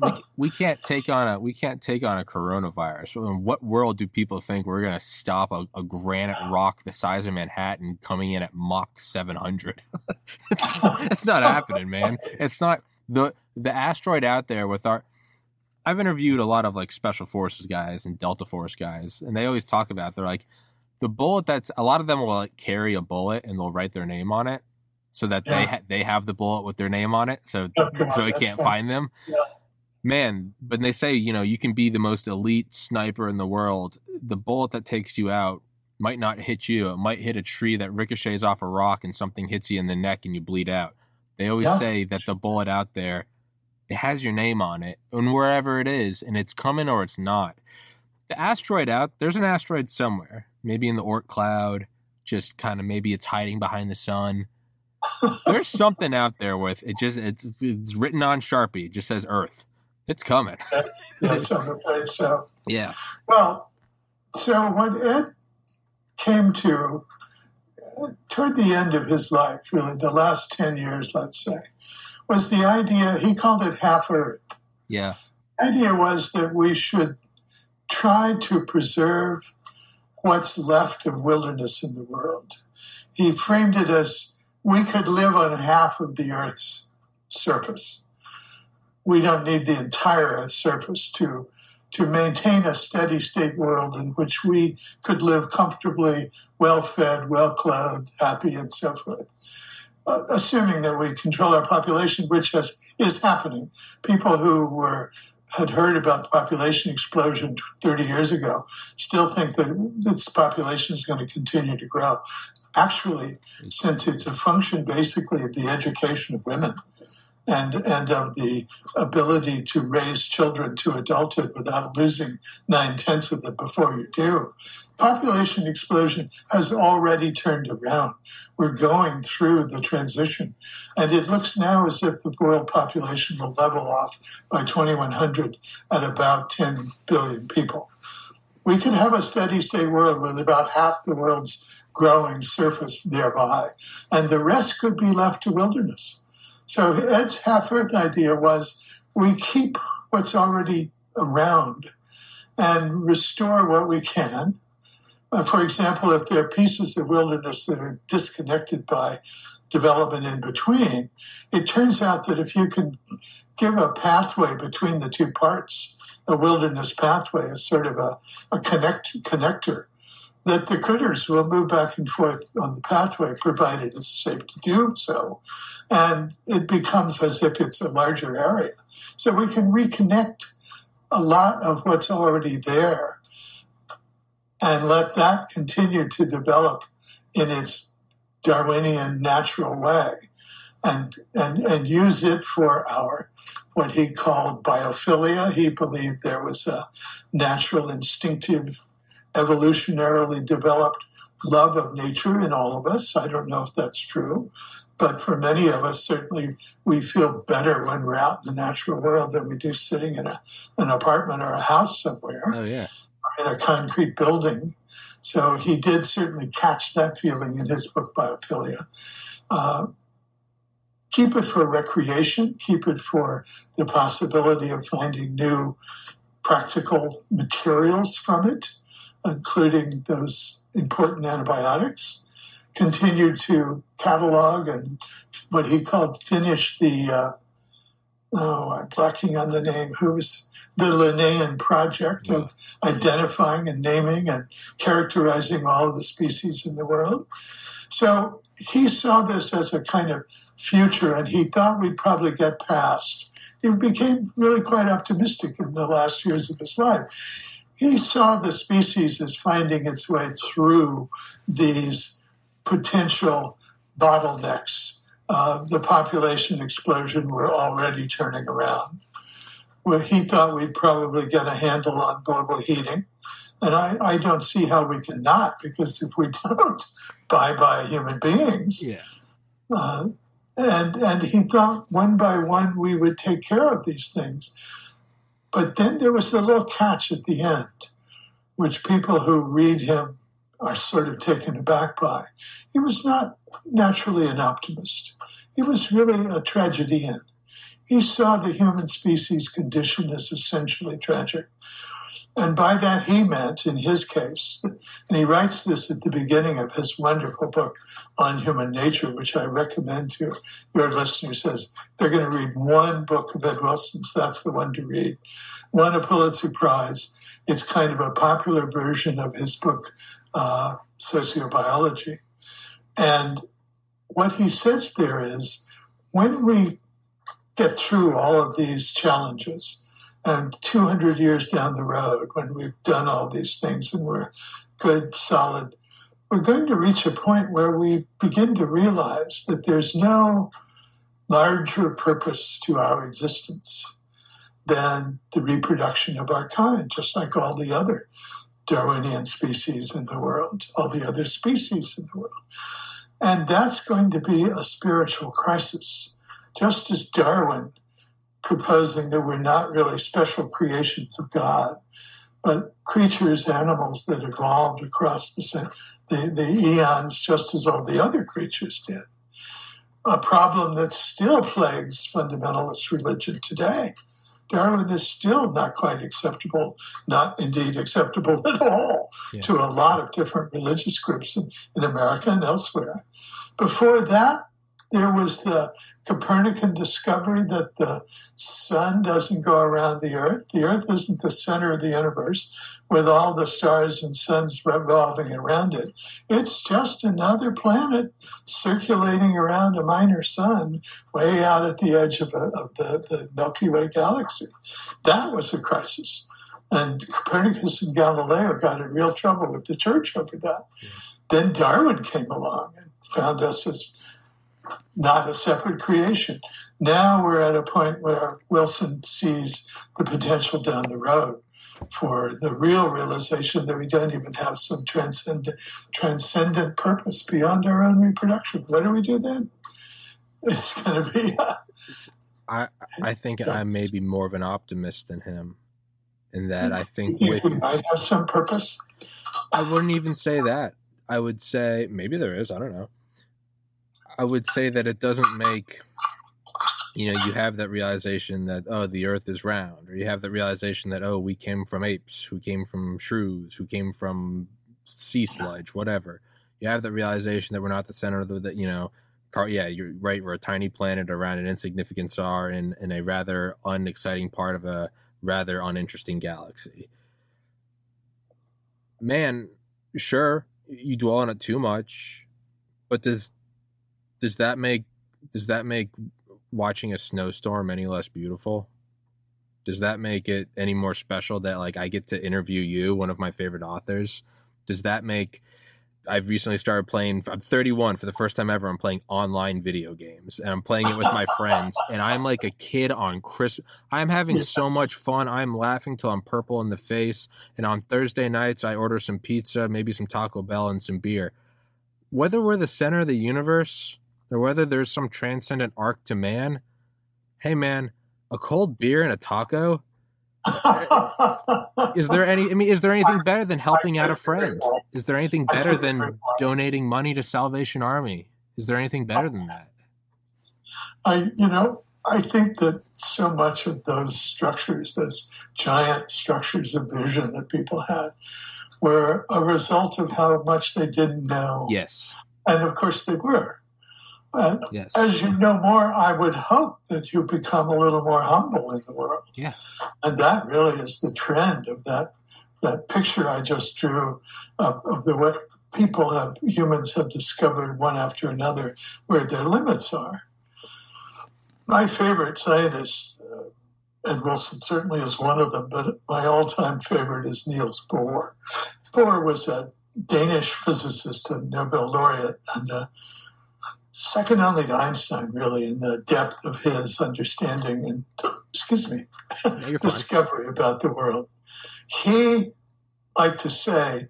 We, we can't take on a we can't take on a coronavirus. In what world do people think we're going to stop a, a, granite rock the size of Manhattan coming in at Mach 700? it's not happening, man. It's not the the asteroid out there with our I've interviewed a lot of like special forces guys and Delta Force guys, and they always talk about they're like the bullet that's a lot of them will like carry a bullet and they'll write their name on it so that yeah. they ha- they have the bullet with their name on it, so so it can't find them. Yeah. Man, but they say you know you can be the most elite sniper in the world. The bullet that takes you out might not hit you. It might hit a tree that ricochets off a rock and something hits you in the neck and you bleed out. They always yeah. say that the bullet out there it has your name on it and wherever it is and it's coming or it's not. The asteroid out there's an asteroid somewhere. Maybe in the Oort cloud just kind of maybe it's hiding behind the sun. There's something out there with it just it's, it's written on sharpie. It just says earth. It's coming. Yes i'm afraid so. Yeah. Well so when ed came to toward the end of his life really the last 10 years let's say was the idea, he called it half Earth. Yeah. The idea was that we should try to preserve what's left of wilderness in the world. He framed it as we could live on half of the Earth's surface. We don't need the entire Earth's surface to, to maintain a steady state world in which we could live comfortably, well fed, well clothed, happy, and so forth uh, assuming that we control our population, which has, is happening. People who were had heard about the population explosion 30 years ago still think that this population is going to continue to grow. Actually, since it's a function basically of the education of women, and and of the ability to raise children to adulthood without losing nine tenths of them before you do. Population explosion has already turned around. We're going through the transition, and it looks now as if the world population will level off by 2100 at about 10 billion people. We could have a steady state world with about half the world's growing surface thereby, and the rest could be left to wilderness. So Ed's half Earth idea was we keep what's already around and restore what we can. Uh, for example, if there are pieces of wilderness that are disconnected by development in between, it turns out that if you can give a pathway between the two parts, a wilderness pathway is sort of a, a connect, connector that the critters will move back and forth on the pathway, provided it's safe to do so. And it becomes as if it's a larger area. So we can reconnect a lot of what's already there and let that continue to develop in its Darwinian natural way and, and, and use it for our what he called biophilia. He believed there was a natural instinctive evolutionarily developed love of nature in all of us. I don't know if that's true, but for many of us, certainly we feel better when we're out in the natural world than we do sitting in a, an apartment or a house somewhere. Oh, yeah. In a concrete building. So he did certainly catch that feeling in his book, Biophilia. Uh, keep it for recreation, keep it for the possibility of finding new practical materials from it including those important antibiotics, continued to catalog and what he called finish the, uh, oh, I'm blacking on the name, who was the Linnaean project of identifying and naming and characterizing all of the species in the world. So he saw this as a kind of future and he thought we'd probably get past. He became really quite optimistic in the last years of his life he saw the species as finding its way through these potential bottlenecks. Uh, the population explosion were already turning around. Well, he thought we'd probably get a handle on global heating. And I, I don't see how we can not, because if we don't, bye bye human beings. Yeah. Uh, and and he thought one by one we would take care of these things. But then there was the little catch at the end, which people who read him are sort of taken aback by. He was not naturally an optimist. He was really a tragedian. He saw the human species condition as essentially tragic. And by that, he meant, in his case, and he writes this at the beginning of his wonderful book on human nature, which I recommend to your listeners as they're going to read one book of Ed Wilson's, that's the one to read. Won a Pulitzer Prize. It's kind of a popular version of his book, uh, Sociobiology. And what he says there is when we get through all of these challenges, and 200 years down the road, when we've done all these things and we're good, solid, we're going to reach a point where we begin to realize that there's no larger purpose to our existence than the reproduction of our kind, just like all the other Darwinian species in the world, all the other species in the world. And that's going to be a spiritual crisis. Just as Darwin proposing that we're not really special creations of God, but creatures, animals that evolved across the, the, the eons just as all the other creatures did. A problem that still plagues fundamentalist religion today. Darwin is still not quite acceptable, not indeed acceptable at all yeah. to a lot of different religious groups in, in America and elsewhere. Before that, there was the Copernican discovery that the sun doesn't go around the earth. The earth isn't the center of the universe with all the stars and suns revolving around it. It's just another planet circulating around a minor sun way out at the edge of, a, of the, the Milky Way galaxy. That was a crisis. And Copernicus and Galileo got in real trouble with the church over that. Yes. Then Darwin came along and found us as not a separate creation. Now we're at a point where Wilson sees the potential down the road for the real realization that we don't even have some transcendent, transcendent purpose beyond our own reproduction. What do we do then? It's going to be. Uh, I I think yeah. I may be more of an optimist than him, in that I think with I have some purpose. I wouldn't even say that. I would say maybe there is. I don't know. I would say that it doesn't make you know you have that realization that oh the earth is round or you have that realization that oh we came from apes who came from shrews who came from sea sludge whatever. You have that realization that we're not the center of the, the you know car yeah you're right we're a tiny planet around an insignificant star in, in a rather unexciting part of a rather uninteresting galaxy. Man sure you dwell on it too much but does does that make does that make watching a snowstorm any less beautiful? Does that make it any more special that like I get to interview you, one of my favorite authors? Does that make I've recently started playing I'm 31 for the first time ever I'm playing online video games and I'm playing it with my friends and I'm like a kid on Christmas I'm having so much fun I'm laughing till I'm purple in the face and on Thursday nights I order some pizza maybe some Taco Bell and some beer whether we're the center of the universe or whether there's some transcendent arc to man. Hey, man, a cold beer and a taco. is there any? I mean, is there anything better than helping out a friend? Is there anything better than donating money to Salvation Army? Is there anything better than that? I, you know, I think that so much of those structures, those giant structures of vision that people had, were a result of how much they didn't know. Yes. And of course they were. Uh, yes. As you know more, I would hope that you become a little more humble in the world. Yeah. And that really is the trend of that that picture I just drew of, of the way people have humans have discovered one after another where their limits are. My favorite scientist, uh, Ed Wilson certainly is one of them, but my all-time favorite is Niels Bohr. Bohr was a Danish physicist and Nobel laureate, and uh, second only to Einstein, really, in the depth of his understanding and, excuse me, discovery about the world. He liked to say,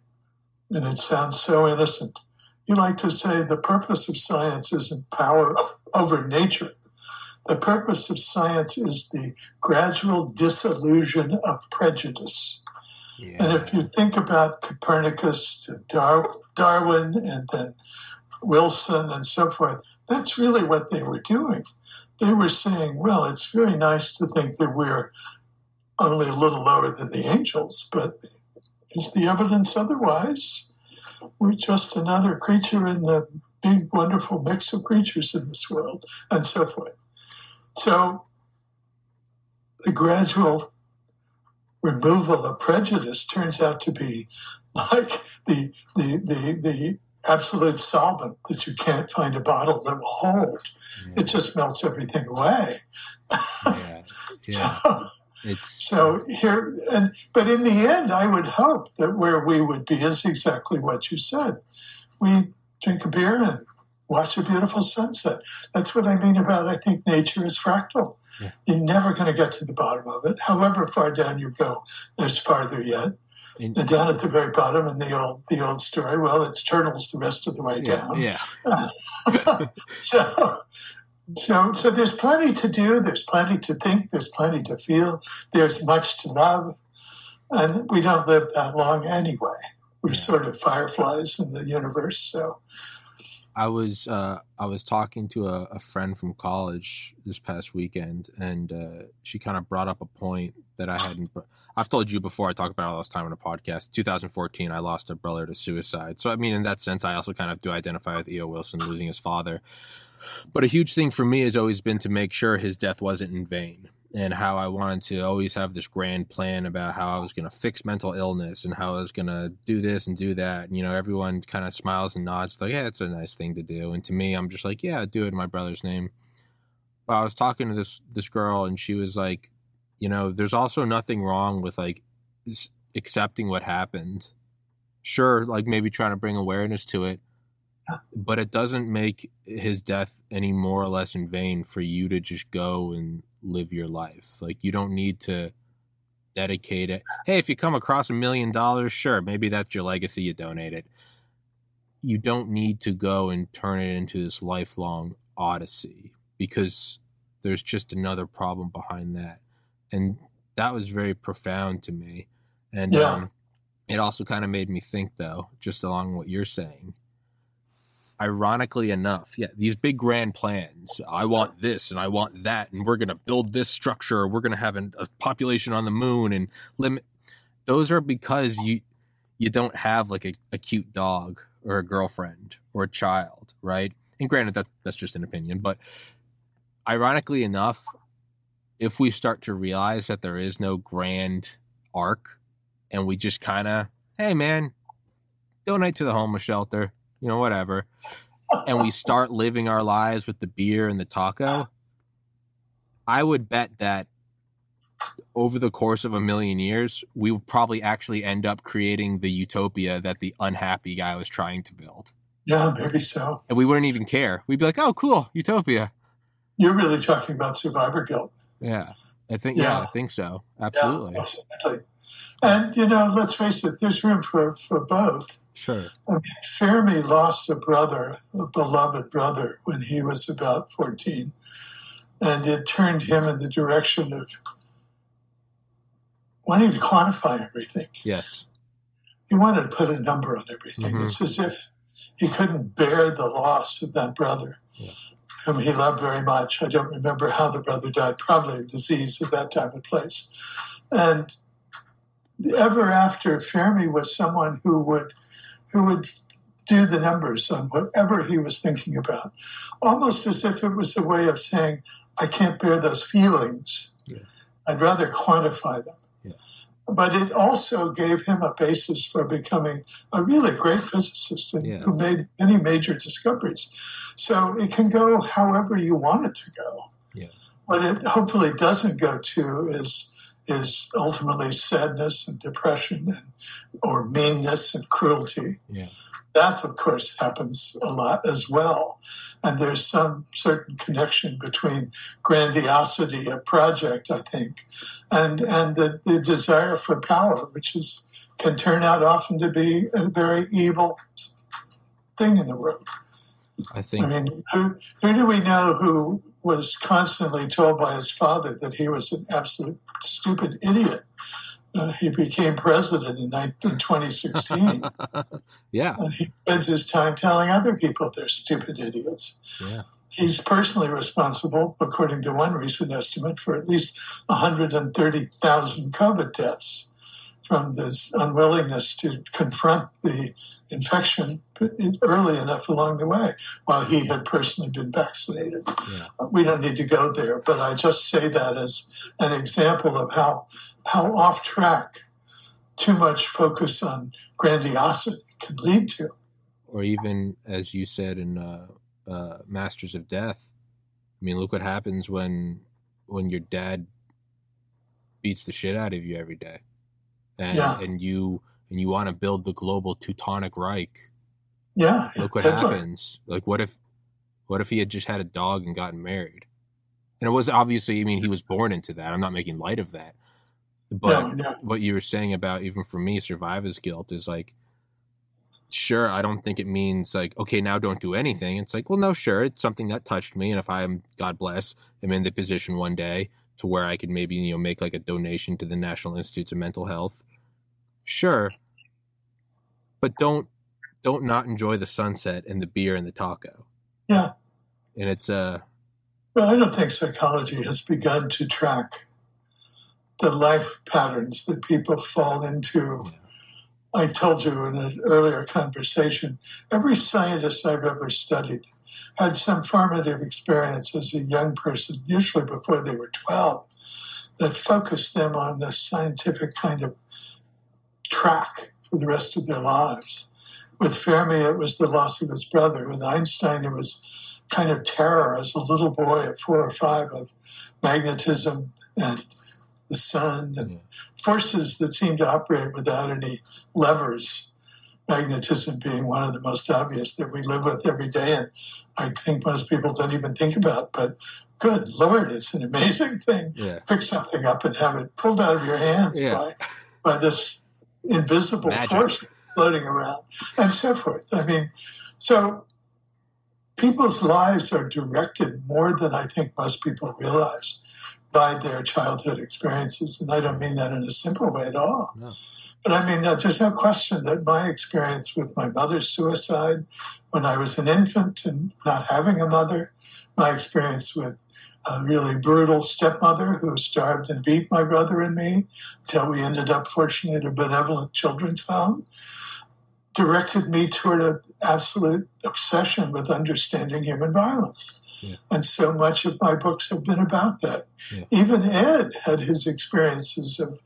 and it sounds so innocent, he liked to say the purpose of science isn't power over nature. The purpose of science is the gradual disillusion of prejudice. Yeah. And if you think about Copernicus, Dar- Darwin, and then Wilson and so forth, that's really what they were doing. They were saying, well, it's very nice to think that we're only a little lower than the angels, but is the evidence otherwise? We're just another creature in the big, wonderful mix of creatures in this world, and so forth. So, the gradual removal of prejudice turns out to be like the, the, the, the absolute solvent that you can't find a bottle that will hold. Yeah. It just melts everything away. Yeah. yeah. It's, so here, and but in the end, I would hope that where we would be is exactly what you said. We drink a beer and watch a beautiful sunset. That's what I mean about I think nature is fractal. Yeah. You're never going to get to the bottom of it. However far down you go, there's farther yet. And down at the very bottom in the old the old story, well, it's turtles the rest of the way yeah, down. Yeah. so so so there's plenty to do, there's plenty to think, there's plenty to feel, there's much to love. And we don't live that long anyway. We're yeah. sort of fireflies in the universe. So I was uh, I was talking to a, a, friend from college this past weekend, and uh, she kind of brought up a point that I hadn't. I've told you before. I talked about all this time on a podcast. 2014, I lost a brother to suicide. So I mean, in that sense, I also kind of do identify with E.O. Wilson losing his father. But a huge thing for me has always been to make sure his death wasn't in vain and how I wanted to always have this grand plan about how I was going to fix mental illness and how I was going to do this and do that. And, you know, everyone kind of smiles and nods, like, yeah, it's a nice thing to do. And to me, I'm just like, yeah, do it in my brother's name. But I was talking to this this girl, and she was like, you know, there's also nothing wrong with like accepting what happened. Sure, like maybe trying to bring awareness to it, but it doesn't make his death any more or less in vain for you to just go and live your life. Like you don't need to dedicate it. Hey, if you come across a million dollars, sure, maybe that's your legacy. You donate it. You don't need to go and turn it into this lifelong odyssey because there's just another problem behind that. And that was very profound to me. And yeah. um, it also kind of made me think, though, just along what you're saying, ironically enough, yeah, these big grand plans. I want this and I want that, and we're going to build this structure. We're going to have an, a population on the moon and limit. Those are because you you don't have like a, a cute dog or a girlfriend or a child, right? And granted, that that's just an opinion, but ironically enough, if we start to realize that there is no grand arc, and we just kind of, hey man, donate to the homeless shelter you know, whatever, and we start living our lives with the beer and the taco, I would bet that over the course of a million years, we would probably actually end up creating the utopia that the unhappy guy was trying to build. Yeah, maybe so. And we wouldn't even care. We'd be like, "Oh, cool, utopia." You're really talking about survivor guilt. Yeah, I think. Yeah, yeah I think so. Absolutely. Yeah, absolutely. And you know, let's face it. There's room for for both. Sure. I mean, Fermi lost a brother, a beloved brother, when he was about 14. And it turned him in the direction of wanting to quantify everything. Yes. He wanted to put a number on everything. Mm-hmm. It's as if he couldn't bear the loss of that brother, yeah. Whom he loved very much. I don't remember how the brother died, probably of disease at that time and place. And ever after, Fermi was someone who would – who would do the numbers on whatever he was thinking about, almost as if it was a way of saying, I can't bear those feelings. Yeah. I'd rather quantify them. Yeah. But it also gave him a basis for becoming a really great physicist and yeah. who made many major discoveries. So it can go however you want it to go. What it hopefully doesn't go to is is ultimately sadness and depression and or meanness and cruelty. Yeah. That, of course, happens a lot as well. And there's some certain connection between grandiosity of project, I think, and, and the, the desire for power, which is can turn out often to be a very evil thing in the world. I think. I mean, who, who do we know who was constantly told by his father that he was an absolute stupid idiot? Uh, he became president in, 19, in 2016. yeah. And he spends his time telling other people they're stupid idiots. Yeah. He's personally responsible, according to one recent estimate, for at least 130,000 COVID deaths from this unwillingness to confront the infection early enough along the way while he had personally been vaccinated. Yeah. We don't need to go there, but I just say that as an example of how how off track too much focus on grandiosity can lead to. Or even, as you said in uh, uh, Masters of Death, I mean, look what happens when when your dad beats the shit out of you every day, and Yeah. and you and you want to build the global Teutonic Reich. Yeah, Look what Hitler. happens. Like, what if what if he had just had a dog and gotten married? And it was obviously, I mean, he was born into that. I'm not making light of that, but no, no. what you were saying about even for me survivor's guilt is like sure i don't think it means like okay now don't do anything it's like well no sure it's something that touched me and if i'm god bless I'm in the position one day to where i could maybe you know make like a donation to the national institutes of mental health sure but don't don't not enjoy the sunset and the beer and the taco Yeah. and it's uh Well, I don't think psychology has begun to track the life patterns that people fall into. I told you in an earlier conversation, every scientist I've ever studied had some formative experience as a young person, usually before they were 12, that focused them on the scientific kind of track for the rest of their lives. With Fermi, it was the loss of his brother. With Einstein, it was kind of terror as a little boy at four or five of magnetism and the sun and Yeah. forces that seem to operate without any levers. Magnetism being one of the most obvious that we live with every day, and I think most people don't even think about. But good Lord, it's an amazing thing. yeah Pick something up and have it pulled out of your hands Yeah. by by this invisible Magic. force floating around, and so forth. I mean, so people's lives are directed more than I think most people realize by their childhood experiences. And I don't mean that in a simple way at all. No. But I mean, that there's no question that my experience with my mother's suicide when I was an infant and not having a mother, my experience with a really brutal stepmother who starved and beat my brother and me until we ended up, fortunately, at a benevolent children's home, directed me toward an absolute obsession with understanding human violence. Yeah. And so much of my books have been about that. Yeah. Even Ed had his experiences of,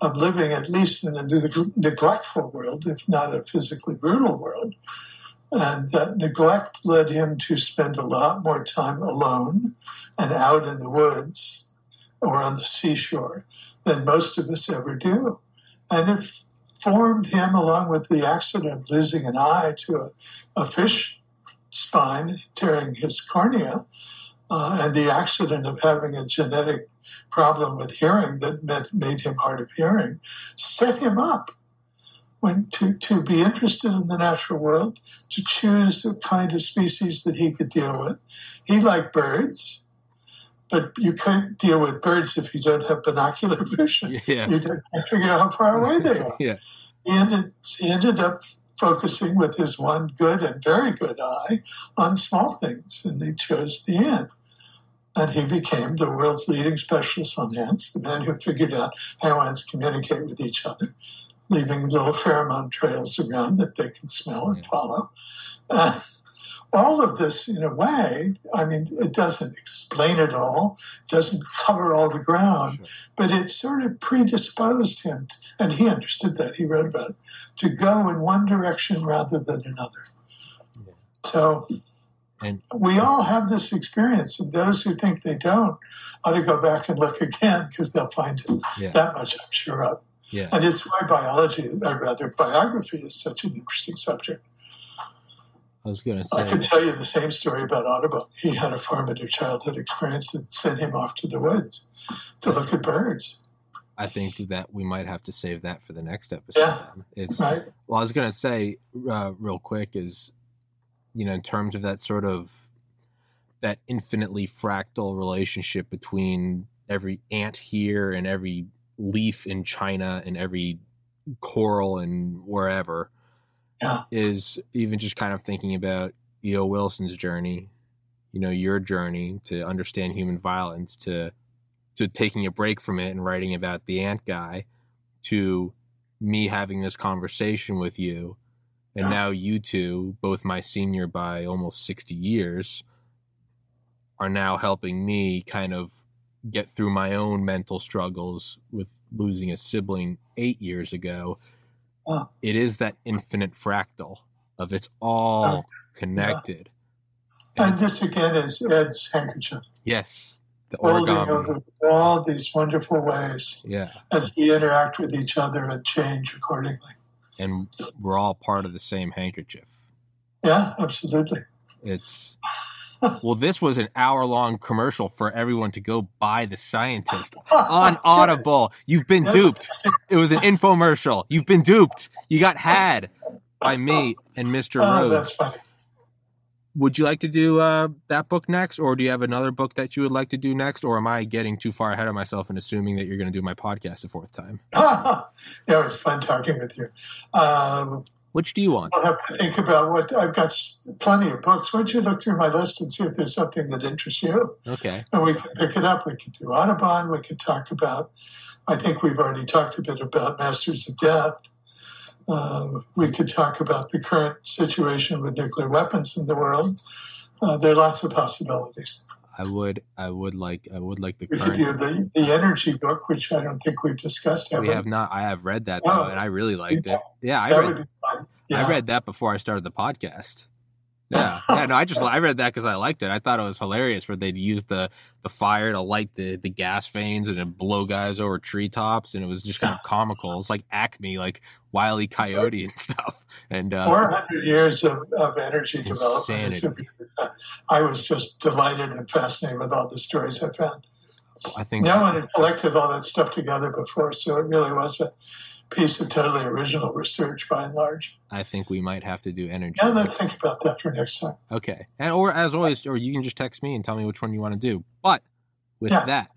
of living, at least in a neglectful world, if not a physically brutal world. And that neglect led him to spend a lot more time alone and out in the woods or on the seashore than most of us ever do. And it formed him, along with the accident of losing an eye to a, a fish spine, tearing his cornea, uh, and the accident of having a genetic problem with hearing that meant, made him hard of hearing, set him up when to, to be interested in the natural world, to choose the kind of species that he could deal with. He liked birds, but you can't deal with birds if you don't have binocular vision. yeah You don't- can't figure out how far away they are. yeah He ended, he ended up focusing with his one good and very good eye on small things, and he chose the ant. And he became the world's leading specialist on ants, the man who figured out how ants communicate with each other, leaving little pheromone trails around that they can smell and follow. Uh, all of this, in a way, I mean, it doesn't explain it all, doesn't cover all the ground, but it sort of predisposed him, and he understood that, he wrote about it, to go in one direction rather than another. Yeah. So and we all have this experience, and those who think they don't ought to go back and look again because they'll find it. Yeah. That much I'm sure of. yeah And it's why biology, or rather biography, is such an interesting subject. I was gonna say. I can tell you the same story about Audubon. He had a formative childhood experience that sent him off to the woods to look at birds. I think that we might have to save that for the next episode. Yeah. It's Right. well, I was gonna say uh, real quick is, you know, in terms of that sort of that infinitely fractal relationship between every ant here and every leaf in China and every coral and wherever Yeah. is even just kind of thinking about E.O. Wilson's journey, you know, your journey to understand human violence, to to taking a break from it and writing about the ant guy, to me having this conversation with you, and Yeah. now you two, both my senior by almost sixty years, are now helping me kind of get through my own mental struggles with losing a sibling eight years ago. Wow. It is that infinite fractal of it's all oh, connected. And this again is Ed's handkerchief, Yes, the origami. over all these wonderful ways Yeah, as we interact with each other and change accordingly. and we're all part of the same handkerchief. Yeah, absolutely. It's well, this was an hour long commercial for everyone to go buy the scientist on Audible. You've been duped. It was an infomercial. You've been duped. You got had by me and Mr. Oh, Rhodes. that's funny. Would you like to do uh, that book next, or do you have another book that you would like to do next, or am I getting too far ahead of myself and assuming that you're going to do my podcast a fourth time? it was fun talking with you. Um, Which do you want? I'll have to think about what I've got. Plenty of books. Why don't you look through my list and see if there's something that interests you, Okay. and we can pick it up. We can do Audubon. We can talk about. I think we've already talked a bit about Masters of Death. Uh, we could talk about the current situation with nuclear weapons in the world. Uh, there are lots of possibilities. I would. I would like. I would like the current. the, the energy book, which I don't think we've discussed. Have We have not. I have read that Oh. though, and I really liked it. Yeah, I that read. would be fun. Yeah. I read that before I started the podcast. Yeah, yeah. No, I just I read that because I liked it. I thought it was hilarious where they'd use the the fire to light the the gas veins and then blow guys over treetops, and it was just kind of comical. It's like Acme, like Wile E. Coyote and stuff. And uh, 400 years of, of energy development. Insanity. super- I was just delighted and fascinated with all the stories I found. I think No one had collected all that stuff together before, so it really was a piece of totally original research by and large. I think we might have to do energy. Now let's think about that for next time. Okay. And or as always, or you can just text me and tell me which one you want to do. But with Yeah. that,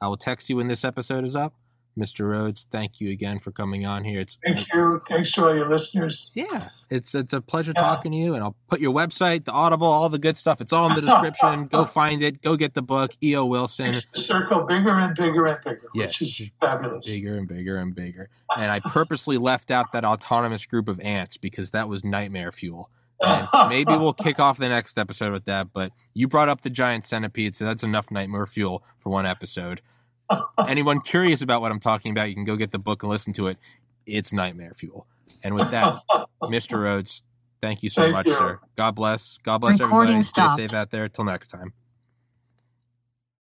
I will text you when this episode is up. Mr. Rhodes, thank you again for coming on here. It's Thank you. Thanks to all your listeners. yeah, it's it's a pleasure Yeah. talking to you. And I'll put your website, the Audible, all the good stuff. It's all in the description. Go find it. Go get the book. E.O. Wilson. Makes the circle bigger and bigger and bigger, Yes. which is fabulous. Bigger and bigger and bigger. And I purposely left out that autonomous group of ants because that was nightmare fuel. And maybe we'll kick off the next episode with that. But you brought up the giant centipede, so that's enough nightmare fuel for one episode. Anyone curious about what I'm talking about, you can go get the book and listen to it. It's nightmare fuel. And with that, Mr. Rhodes, thank you so Thank much, you. sir. God bless. God bless Recording everybody. Stay stopped. safe out there. Till next time.